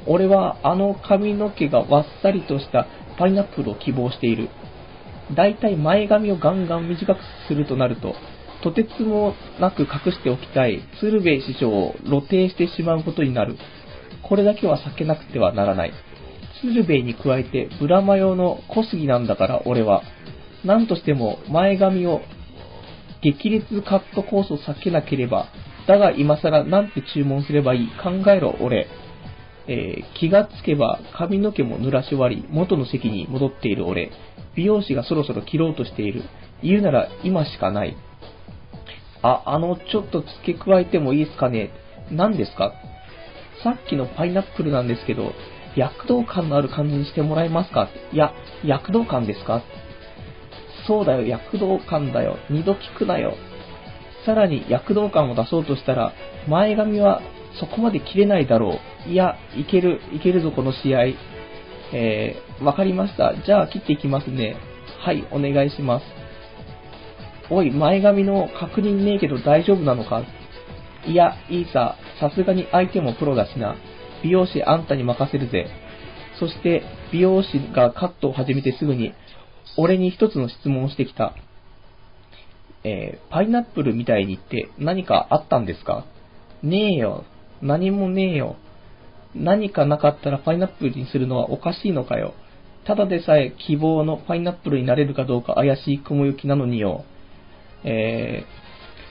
俺はあの髪の毛がわっさりとしたパイナップルを希望している。だいたい前髪をガンガン短くするとなると、とてつもなく隠しておきたい鶴瓶師匠を露呈してしまうことになる。これだけは避けなくてはならない。鶴瓶に加えてブラマヨの小杉なんだから俺は。何としても前髪を激烈カットコースを避けなければ、だが今更なんて注文すればいい考えろ俺。えー、気がつけば髪の毛も濡らし終わり、元の席に戻っている俺。美容師がそろそろ切ろうとしている。言うなら今しかない。あ、あの、ちょっと付け加えてもいいですかね何ですか？さっきのパイナップルなんですけど、躍動感のある感じにしてもらえますか？いや、躍動感ですか？そうだよ、躍動感だよ。二度聞くなよ。さらに躍動感を出そうとしたら、前髪はそこまで切れないだろう。いや、いける、いけるぞ、この試合。えー、わかりました。じゃあ切っていきますね。はい、お願いします。おい、前髪の確認ねえけど大丈夫なのか？いや、いいさ。さすがに相手もプロだしな。美容師あんたに任せるぜ。そして、美容師がカットを始めてすぐに、俺に一つの質問をしてきた。えー、パイナップルみたいにって何かあったんですか？ねえよ。何もねえよ。何かなかったらパイナップルにするのはおかしいのかよ。ただでさえ希望のパイナップルになれるかどうか怪しい雲行きなのによ。え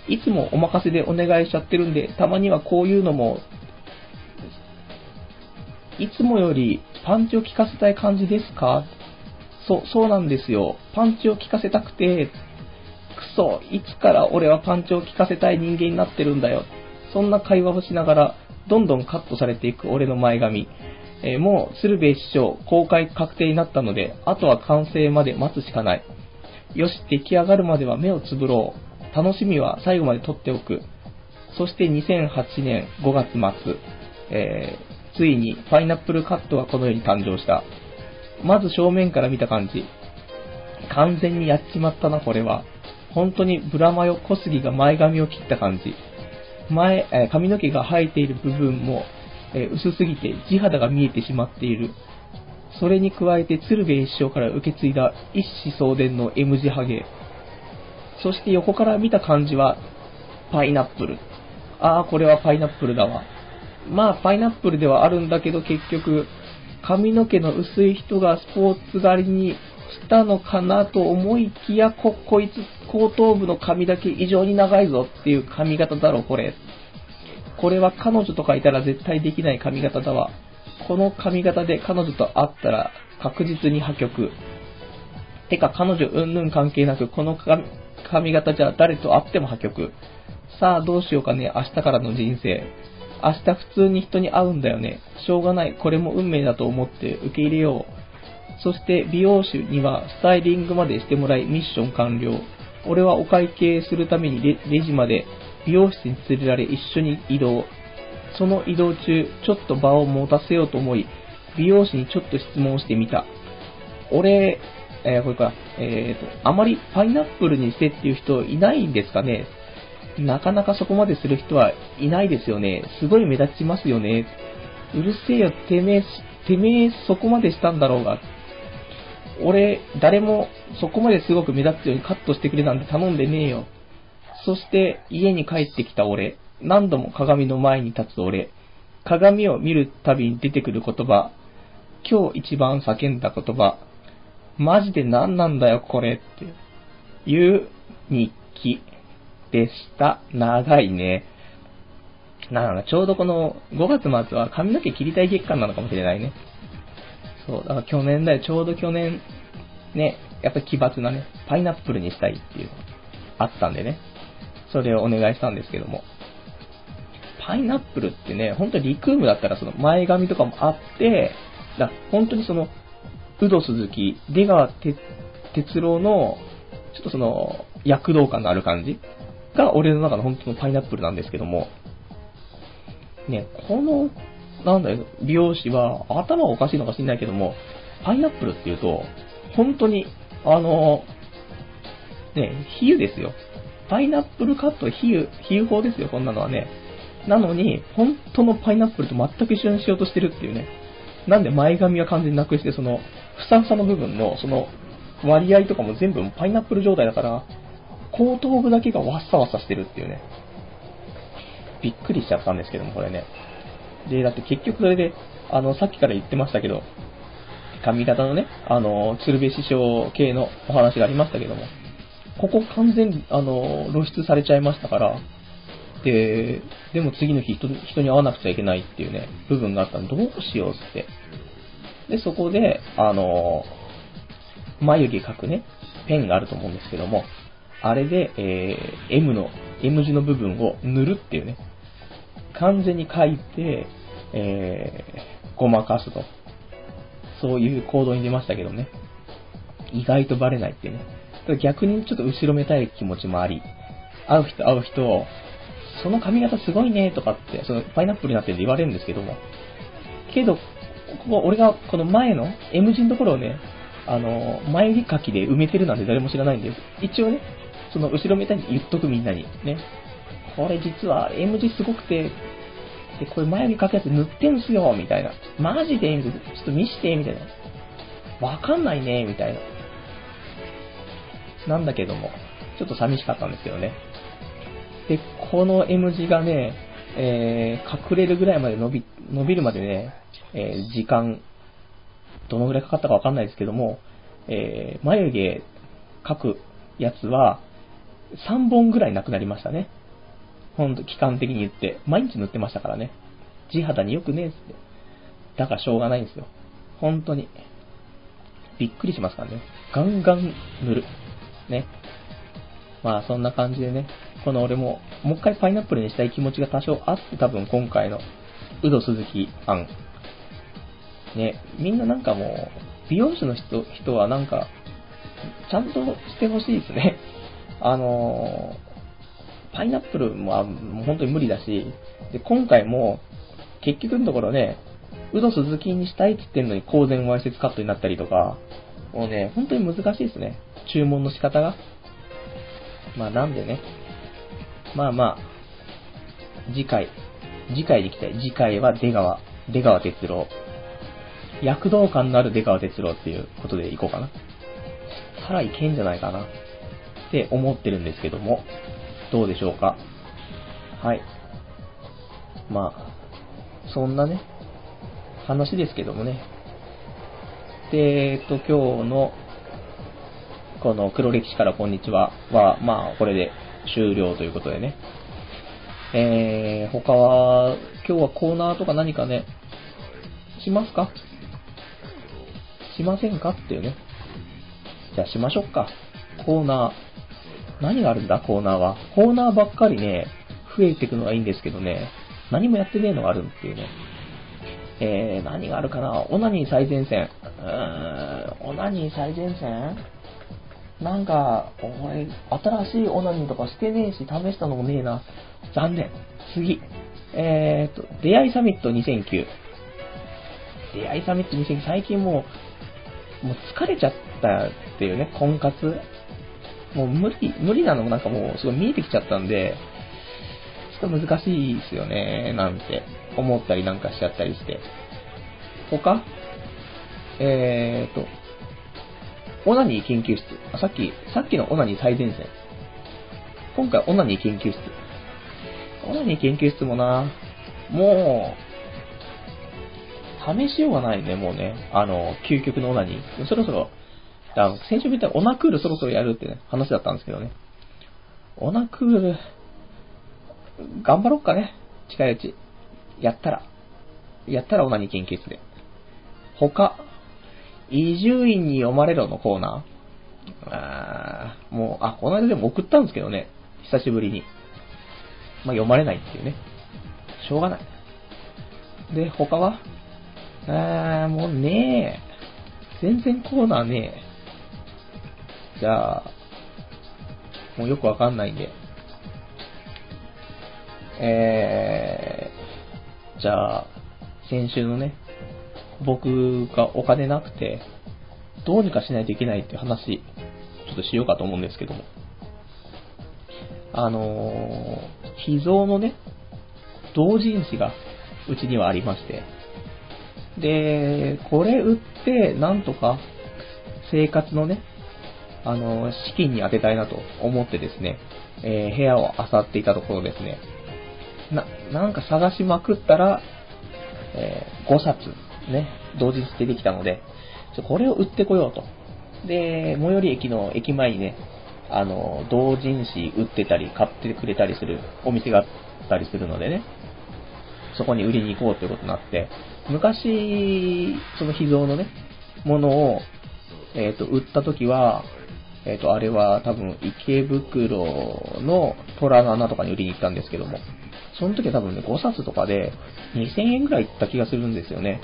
ー、いつもお任せでお願いしちゃってるんで、たまにはこういうのも、いつもよりパンチを効かせたい感じですか？そう、そうなんですよ。パンチを効かせたくて、くそ、いつから俺はパンチを効かせたい人間になってるんだよ。そんな会話をしながら、どんどんカットされていく俺の前髪。えー、もう、鶴瓶師匠、公開確定になったので、あとは完成まで待つしかない。よし、出来上がるまでは目をつぶろう。楽しみは最後まで取っておく。そして2008年5月末、えー、ついにパイナップルカットがこの世に誕生した。まず正面から見た感じ。完全にやっちまったな、これは。本当にブラマヨ小杉が前髪を切った感じ。前、え髪の毛が生えている部分も、え薄すぎて地肌が見えてしまっている。それに加えて鶴瓶一生から受け継いだ一子相伝の M 字ハゲ。そして横から見た感じは、パイナップル。ああ、これはパイナップルだわ。まあ、パイナップルではあるんだけど、結局、髪の毛の薄い人がスポーツ狩りにしたのかなと思いきや、こ、こいつ、後頭部の髪だけ異常に長いぞっていう髪型だろ、これ。これは彼女とかいたら絶対できない髪型だわ。この髪型で彼女と会ったら確実に破局。てか彼女うんぬん関係なく、この髪型じゃ誰と会っても破局。さあどうしようかね、明日からの人生。明日普通に人に会うんだよね。しょうがない。これも運命だと思って受け入れよう。そして美容師にはスタイリングまでしてもらいミッション完了。俺はお会計するためにレジまで美容室に連れられ一緒に移動。その移動中、ちょっと場を持たせようと思い、美容師にちょっと質問してみた。俺、えー、これか、えーと、あまりパイナップルにしてっていう人いないんですかね？なかなかそこまでする人はいないですよね。すごい目立ちますよね。うるせえよ、てめえ、てめえそこまでしたんだろうが。俺、誰もそこまですごく目立つようにカットしてくれなんて頼んでねえよ。そして家に帰ってきた俺。何度も鏡の前に立つ俺、鏡を見るたびに出てくる言葉、今日一番叫んだ言葉、マジで何なんだよこれっていう日記でした。長いね。なんかちょうどこの5月末は髪の毛切りたい月間なのかもしれないね。そう、だから去年だよ、ちょうど去年、ね、やっぱり奇抜なね、パイナップルにしたいっていうのあったんでね、それをお願いしたんですけども。パイナップルってね、本当にリクームだったらその前髪とかもあって、だ本当にその、ウド鈴木、出川哲郎の、ちょっとその、躍動感のある感じが俺の中の本当のパイナップルなんですけども、ね、この、なんだよ、美容師は頭おかしいのか知んないけども、パイナップルっていうと、本当に、あの、ね、比喩ですよ。パイナップルカット比喩、比喩法ですよ、こんなのはね。なのに、本当のパイナップルと全く一緒にしようとしてるっていうね。なんで前髪は完全になくして、その、ふさふさの部分の、その、割合とかも全部パイナップル状態だから、後頭部だけがわっさわっさしてるっていうね。びっくりしちゃったんですけども、これね。で、だって結局それで、あの、さっきから言ってましたけど、髪型のね、あの、鶴瓶師匠系のお話がありましたけども、ここ完全に、あの、露出されちゃいましたから、で、でも次の日人人に会わなくちゃいけないっていうね、部分があったんで、どうしようって。で、そこで、あの、眉毛描くね、ペンがあると思うんですけども、あれで、えー、M の、M 字の部分を塗るっていうね、完全に描いて、えー、ごまかすと。そういう行動に出ましたけどね。意外とバレないっていうね。逆にちょっと後ろめたい気持ちもあり、会う人会う人、その髪型すごいねとかって、そのパイナップルになってるんで言われるんですけども、けど、ここ俺がこの前の M 字のところをね、あの、前毛かきで埋めてるなんて誰も知らないんで、一応ね、その後ろめたいに言っとくみんなに。ね。これ実は M 字すごくて、で、これ眉毛かくやつ塗ってんすよ、みたいな。マジでみたいな。ちょっと見して、みたいな。わかんないね、みたいな。なんだけども、ちょっと寂しかったんですけどね。で、この M 字がね、えー、隠れるぐらいまで伸び、伸びるまでね、えー、時間、どのぐらいかかったかわかんないですけども、えー、眉毛描くやつは、3本ぐらいなくなりましたね。ほんと、期間的に言って。毎日塗ってましたからね。地肌によくねえっつって。だからしょうがないんですよ。本当に。びっくりしますからね。ガンガン塗る。ね。まあそんな感じでね、この俺も、もう一回パイナップルにしたい気持ちが多少あって多分今回の、ウド鈴木案。ね、みんななんかもう、美容師の人人はなんか、ちゃんとしてほしいですね。あのー、パイナップルはもう本当に無理だし、で、今回も、結局のところね、ウド鈴木にしたいって言ってんのに公然わいせつカットになったりとか、もうね、本当に難しいですね。注文の仕方が。まあなんでね、まあまあ、次回、次回でいきたい。次回は出川、出川哲郎。躍動感のある出川哲郎っていうことでいこうかな。たらいけんじゃないかな。って思ってるんですけども、どうでしょうか？はい。まあ、そんなね、話ですけどもね。で、えっと、今日のこの黒歴史からこんにちはは、まあ、これで終了ということでね。えー、他は、今日はコーナーとか何かね、しますか？しませんか？っていうね。じゃあしましょうか。コーナー。何があるんだ？コーナーは。コーナーばっかりね、増えていくのはいいんですけどね、何もやってねえのがあるっていうね。えー、何があるかな？オナニー最前線。うーん、オナニー最前線？なんか、俺、新しいオナニーとかしてねえし、試したのもねえな。残念。次。えーと、出会いサミット2009。出会いサミット2009、最近もう、もう疲れちゃったっていうね、婚活。もう無理、無理なのもなんかもうすごい見えてきちゃったんで、ちょっと難しいですよね、なんて思ったりなんかしちゃったりして。他？えーと、オナニー研究室。あ、さっき、さっきのオナニー最前線。今回オナニー研究室。オナニー研究室もな、もう、試しようがないね、もうね。あの、究極のオナニー。そろそろ、あの先週見たオナクールそろそろやるってね、話だったんですけどね。オナクール、頑張ろっかね。近いうち。やったら。やったらオナニ研究室で。他、移住院に読まれろのコーナー。あーもう、あ、この間でも送ったんですけどね。久しぶりに。まあ、読まれないっていうね。しょうがない。で、他はあー、もうねえ。全然コーナーねえ。じゃあ、もうよくわかんないんで。えー、じゃあ、先週のね、僕がお金なくて、どうにかしないといけないって話、ちょっとしようかと思うんですけども。あのー、秘蔵のね、同人誌がうちにはありまして、で、これ売って、なんとか生活のね、あの、資金に充てたいなと思ってですね、えー、部屋を漁っていたところですね、な、なんか探しまくったら、えー、5冊ね、同時に出てきたので、ちょこれを売ってこようと。で、最寄り駅の駅前にね、あの、同人誌売ってたり、買ってくれたりするお店があったりするのでね、そこに売りに行こうということになって、昔、その秘蔵のね、ものを、えっ、ー、と、売った時は、えっ、ー、と、あれは多分池袋の虎の穴とかに売りに行ったんですけども、その時は多分ね、5冊とかで2000円ぐらいいった気がするんですよね。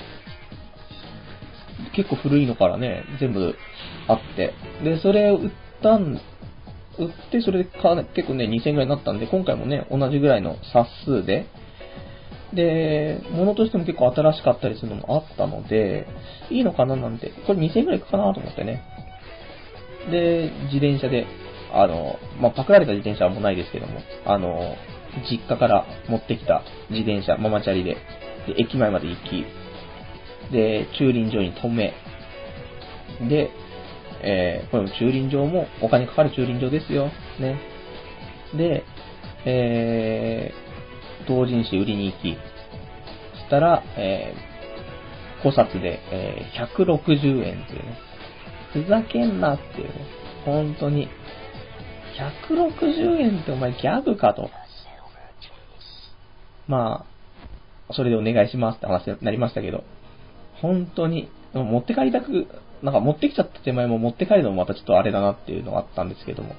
結構古いのからね、全部あって。で、それを売ったん、売って、それで結構ね、2000円ぐらいになったんで、今回もね、同じぐらいの冊数で、で、物としても結構新しかったりするのもあったので、いいのかななんて、これ2000円ぐらいいくかなと思ってね。で、自転車で、あの、まあ、パクられた自転車はもうないですけども、あの、実家から持ってきた自転車、ママチャリで、で、駅前まで行き、で、駐輪場に止め、で、えー、これも駐輪場もお金かかる駐輪場ですよ。ね。で、えー、同人誌売りに行き、そしたら、えー、5冊で、えー、160円っていうね。ふざけんなっていうね。本当に。160円ってお前ギャグかと。まあ、それでお願いしますって話になりましたけど、本当に、持って帰りたく、なんか持ってきちゃった手前も持って帰るのもまたちょっとあれだなっていうのがあったんですけども、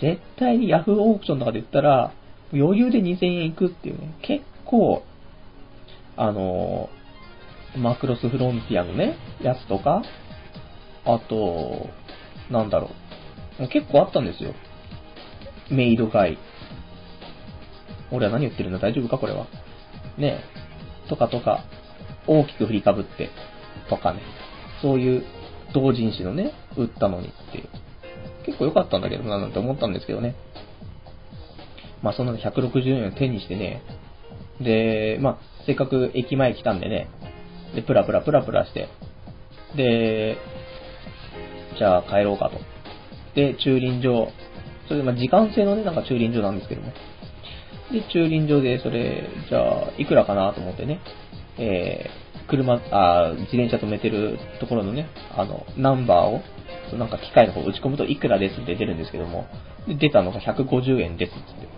絶対にヤフーオークションとかで言ったら、余裕で2000円いくっていうね、結構、あのマクロスフロンティアのね、やつとか、あと、なんだろう、結構あったんですよ。メイドガイ。俺は何言ってるんだ？大丈夫かこれは？ねとかとか、大きく振りかぶって、とかね。そういう同人誌のね、売ったのにっていう。結構良かったんだけどななんて思ったんですけどね。まあそんなの160円を手にしてね。で、まあせっかく駅前来たんでね。で、プラプラプラプラして。で、じゃあ帰ろうかと。で、駐輪場。それでまあ時間制のね、なんか駐輪場なんですけども。で、駐輪場で、それ、じゃあ、いくらかなと思ってね、えー、車、あ、自転車止めてるところのね、あの、ナンバーを、なんか機械の方打ち込むといくらですって出るんですけども、で出たのが150円ですって。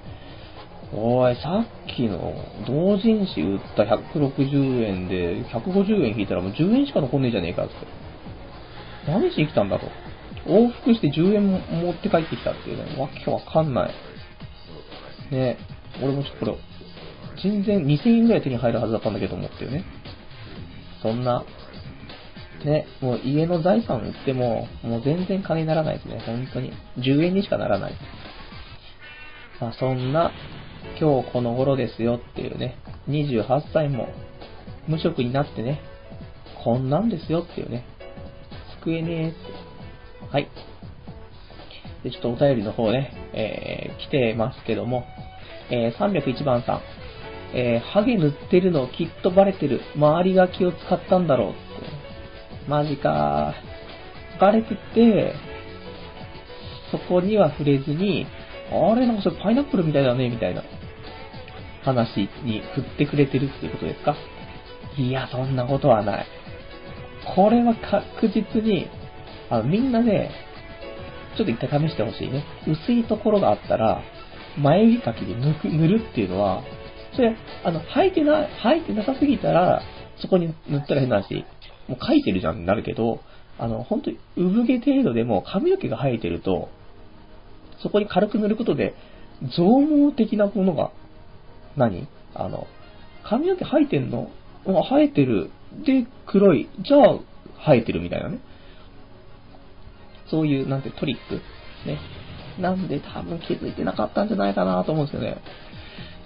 おい、さっきの同人誌売った160円で、150円引いたらもう10円しか残んねえじゃねえかって。何しに来たんだと。往復して10円持って帰ってきたっていうね、わけわかんない。ね。俺もちょっとこれ、全然2000円ぐらい手に入るはずだったんだけどもっていうね。そんな、ね、もう家の財産売っても、もう全然金にならないですね。本当に。10円にしかならない。まあそんな、今日この頃ですよっていうね、28歳も無職になってね、こんなんですよっていうね、救えねえって。はい。で、ちょっとお便りの方ね、えー、来てますけども、えー、301番さん。えー、ハゲ塗ってるのきっとバレてる。周りが気を使ったんだろうって。マジかーバレてて、そこには触れずに、あれなんかそれパイナップルみたいだね、みたいな話に振ってくれてるっていうことですか？いや、そんなことはない。これは確実に、あの、みんなね、ちょっと一回試してほしいね。薄いところがあったら、前指かきで塗塗るっていうのは、それ、あの、生えてな、生えてなさすぎたら、そこに塗ったら変な話、もう描いてるじゃんになるけど、あの、本当に産毛程度でも髪の毛が生えてると、そこに軽く塗ることで、増毛的なものが、何？あの、髪の毛生えてんの？生えてる。で、黒い。じゃあ、生えてるみたいなね。そういう、なんてトリック。ね。なんで多分気づいてなかったんじゃないかなと思うんですよね。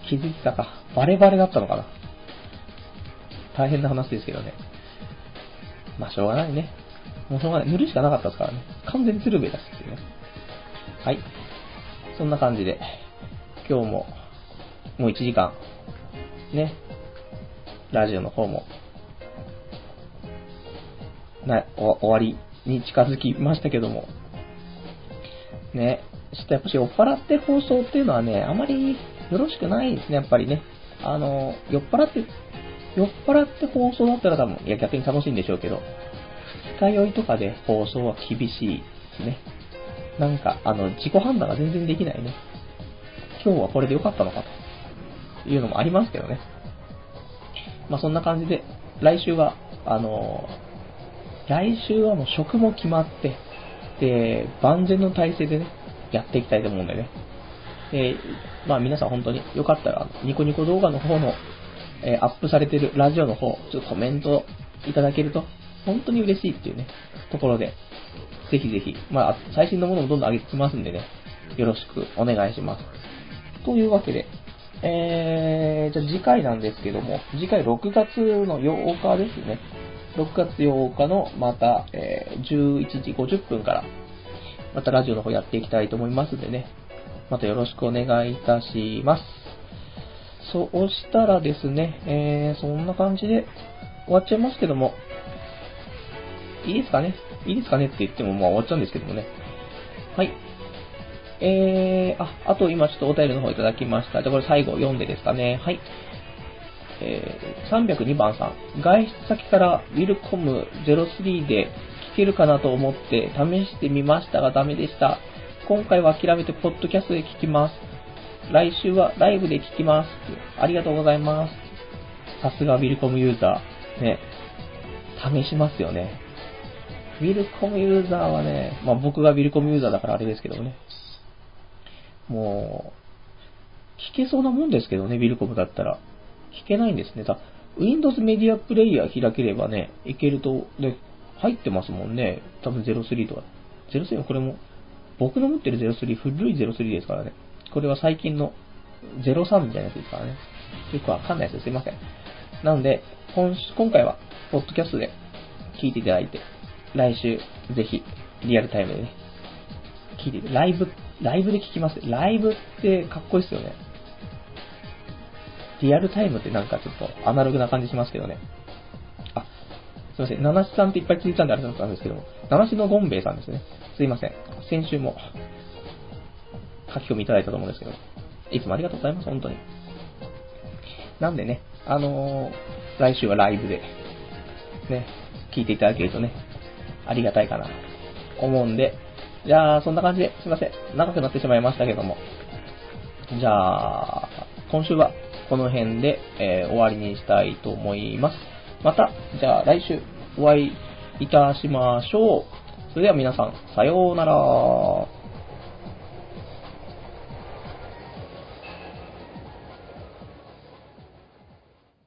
気づいてたか。バレバレだったのかな。大変な話ですけどね。まあ、しょうがないね。もうしょうがない。塗るしかなかったですからね。完全に鶴瓶だしってね。はい。そんな感じで、今日も、もう1時間、ね、ラジオの方も、な、終わりに近づきましたけども。ね、ちょっとやっぱし酔っ払って放送っていうのはね、あまりよろしくないですね、やっぱりね。あの、酔っ払って、酔っ払って放送だったら多分、いや逆に楽しいんでしょうけど、二日酔いとかで放送は厳しいですね。なんか、あの、自己判断が全然できないね。今日はこれで良かったのかというのもありますけどね。まあそんな感じで、来週は、あの、来週はもう職も決まって、で、万全の体制でね、やっていきたいと思うんでね。で、まあ皆さん本当によかったら、ニコニコ動画の方の、えー、アップされてるラジオの方、ちょっとコメントいただけると、本当に嬉しいっていうね、ところで、ぜひぜひ、まあ、最新のものもどんどん上げてきますんでね、よろしくお願いします。というわけで、えー、じゃあ次回なんですけども、次回6月の8日ですね。6月8日のまた、えー、11時50分から、またラジオの方やっていきたいと思いますんでね、またよろしくお願いいたします。そうしたらですね、えー、そんな感じで終わっちゃいますけども、いいですかね？いいですかね？って言ってもまあ終わっちゃうんですけどもね。はい。えー、あ、あと今ちょっとお便りの方いただきました。じゃこれ最後読んでですかね。はい。えー、302番さん。外出先からウィルコム03で聞けるかなと思って試してみましたがダメでした。今回は諦めてポッドキャストで聞きます。来週はライブで聞きます。ありがとうございます。さすがウィルコムユーザー。ね。試しますよね。ウィルコムユーザーはね、まあ僕がウィルコムユーザーだからあれですけどね。もう、聞けそうなもんですけどね、ウィルコムだったら。聞けないんですね。だ Windows メディアプレイヤー開ければね、いけると、で、入ってますもんね。多分03とか。03はこれも、僕の持ってる03、古い03ですからね。これは最近の03みたいなやつですからね。よくわかんないですよすいません。なので、今今回は、ポッドキャストで聞いていただいて、来週、ぜひ、リアルタイムでね、聞いて、ライブ、ライブで聞きます。ライブってかっこいいっすよね。リアルタイムってなんかちょっとアナログな感じしますけどね。あ、すいません。七七さんっていっぱい聞いたんであれだったんですけども、七七のゴンベイさんですね。すいません。先週も書き込みいただいたと思うんですけど、いつもありがとうございます、本当に。なんでね、あのー、来週はライブで、ね、聞いていただけるとね、ありがたいかなと思うんで、じゃあ、そんな感じで、すいません。長くなってしまいましたけども。じゃあ、今週はこの辺で、えー、終わりにしたいと思います。また、じゃあ来週お会いいたしましょう。それでは皆さん、さようなら。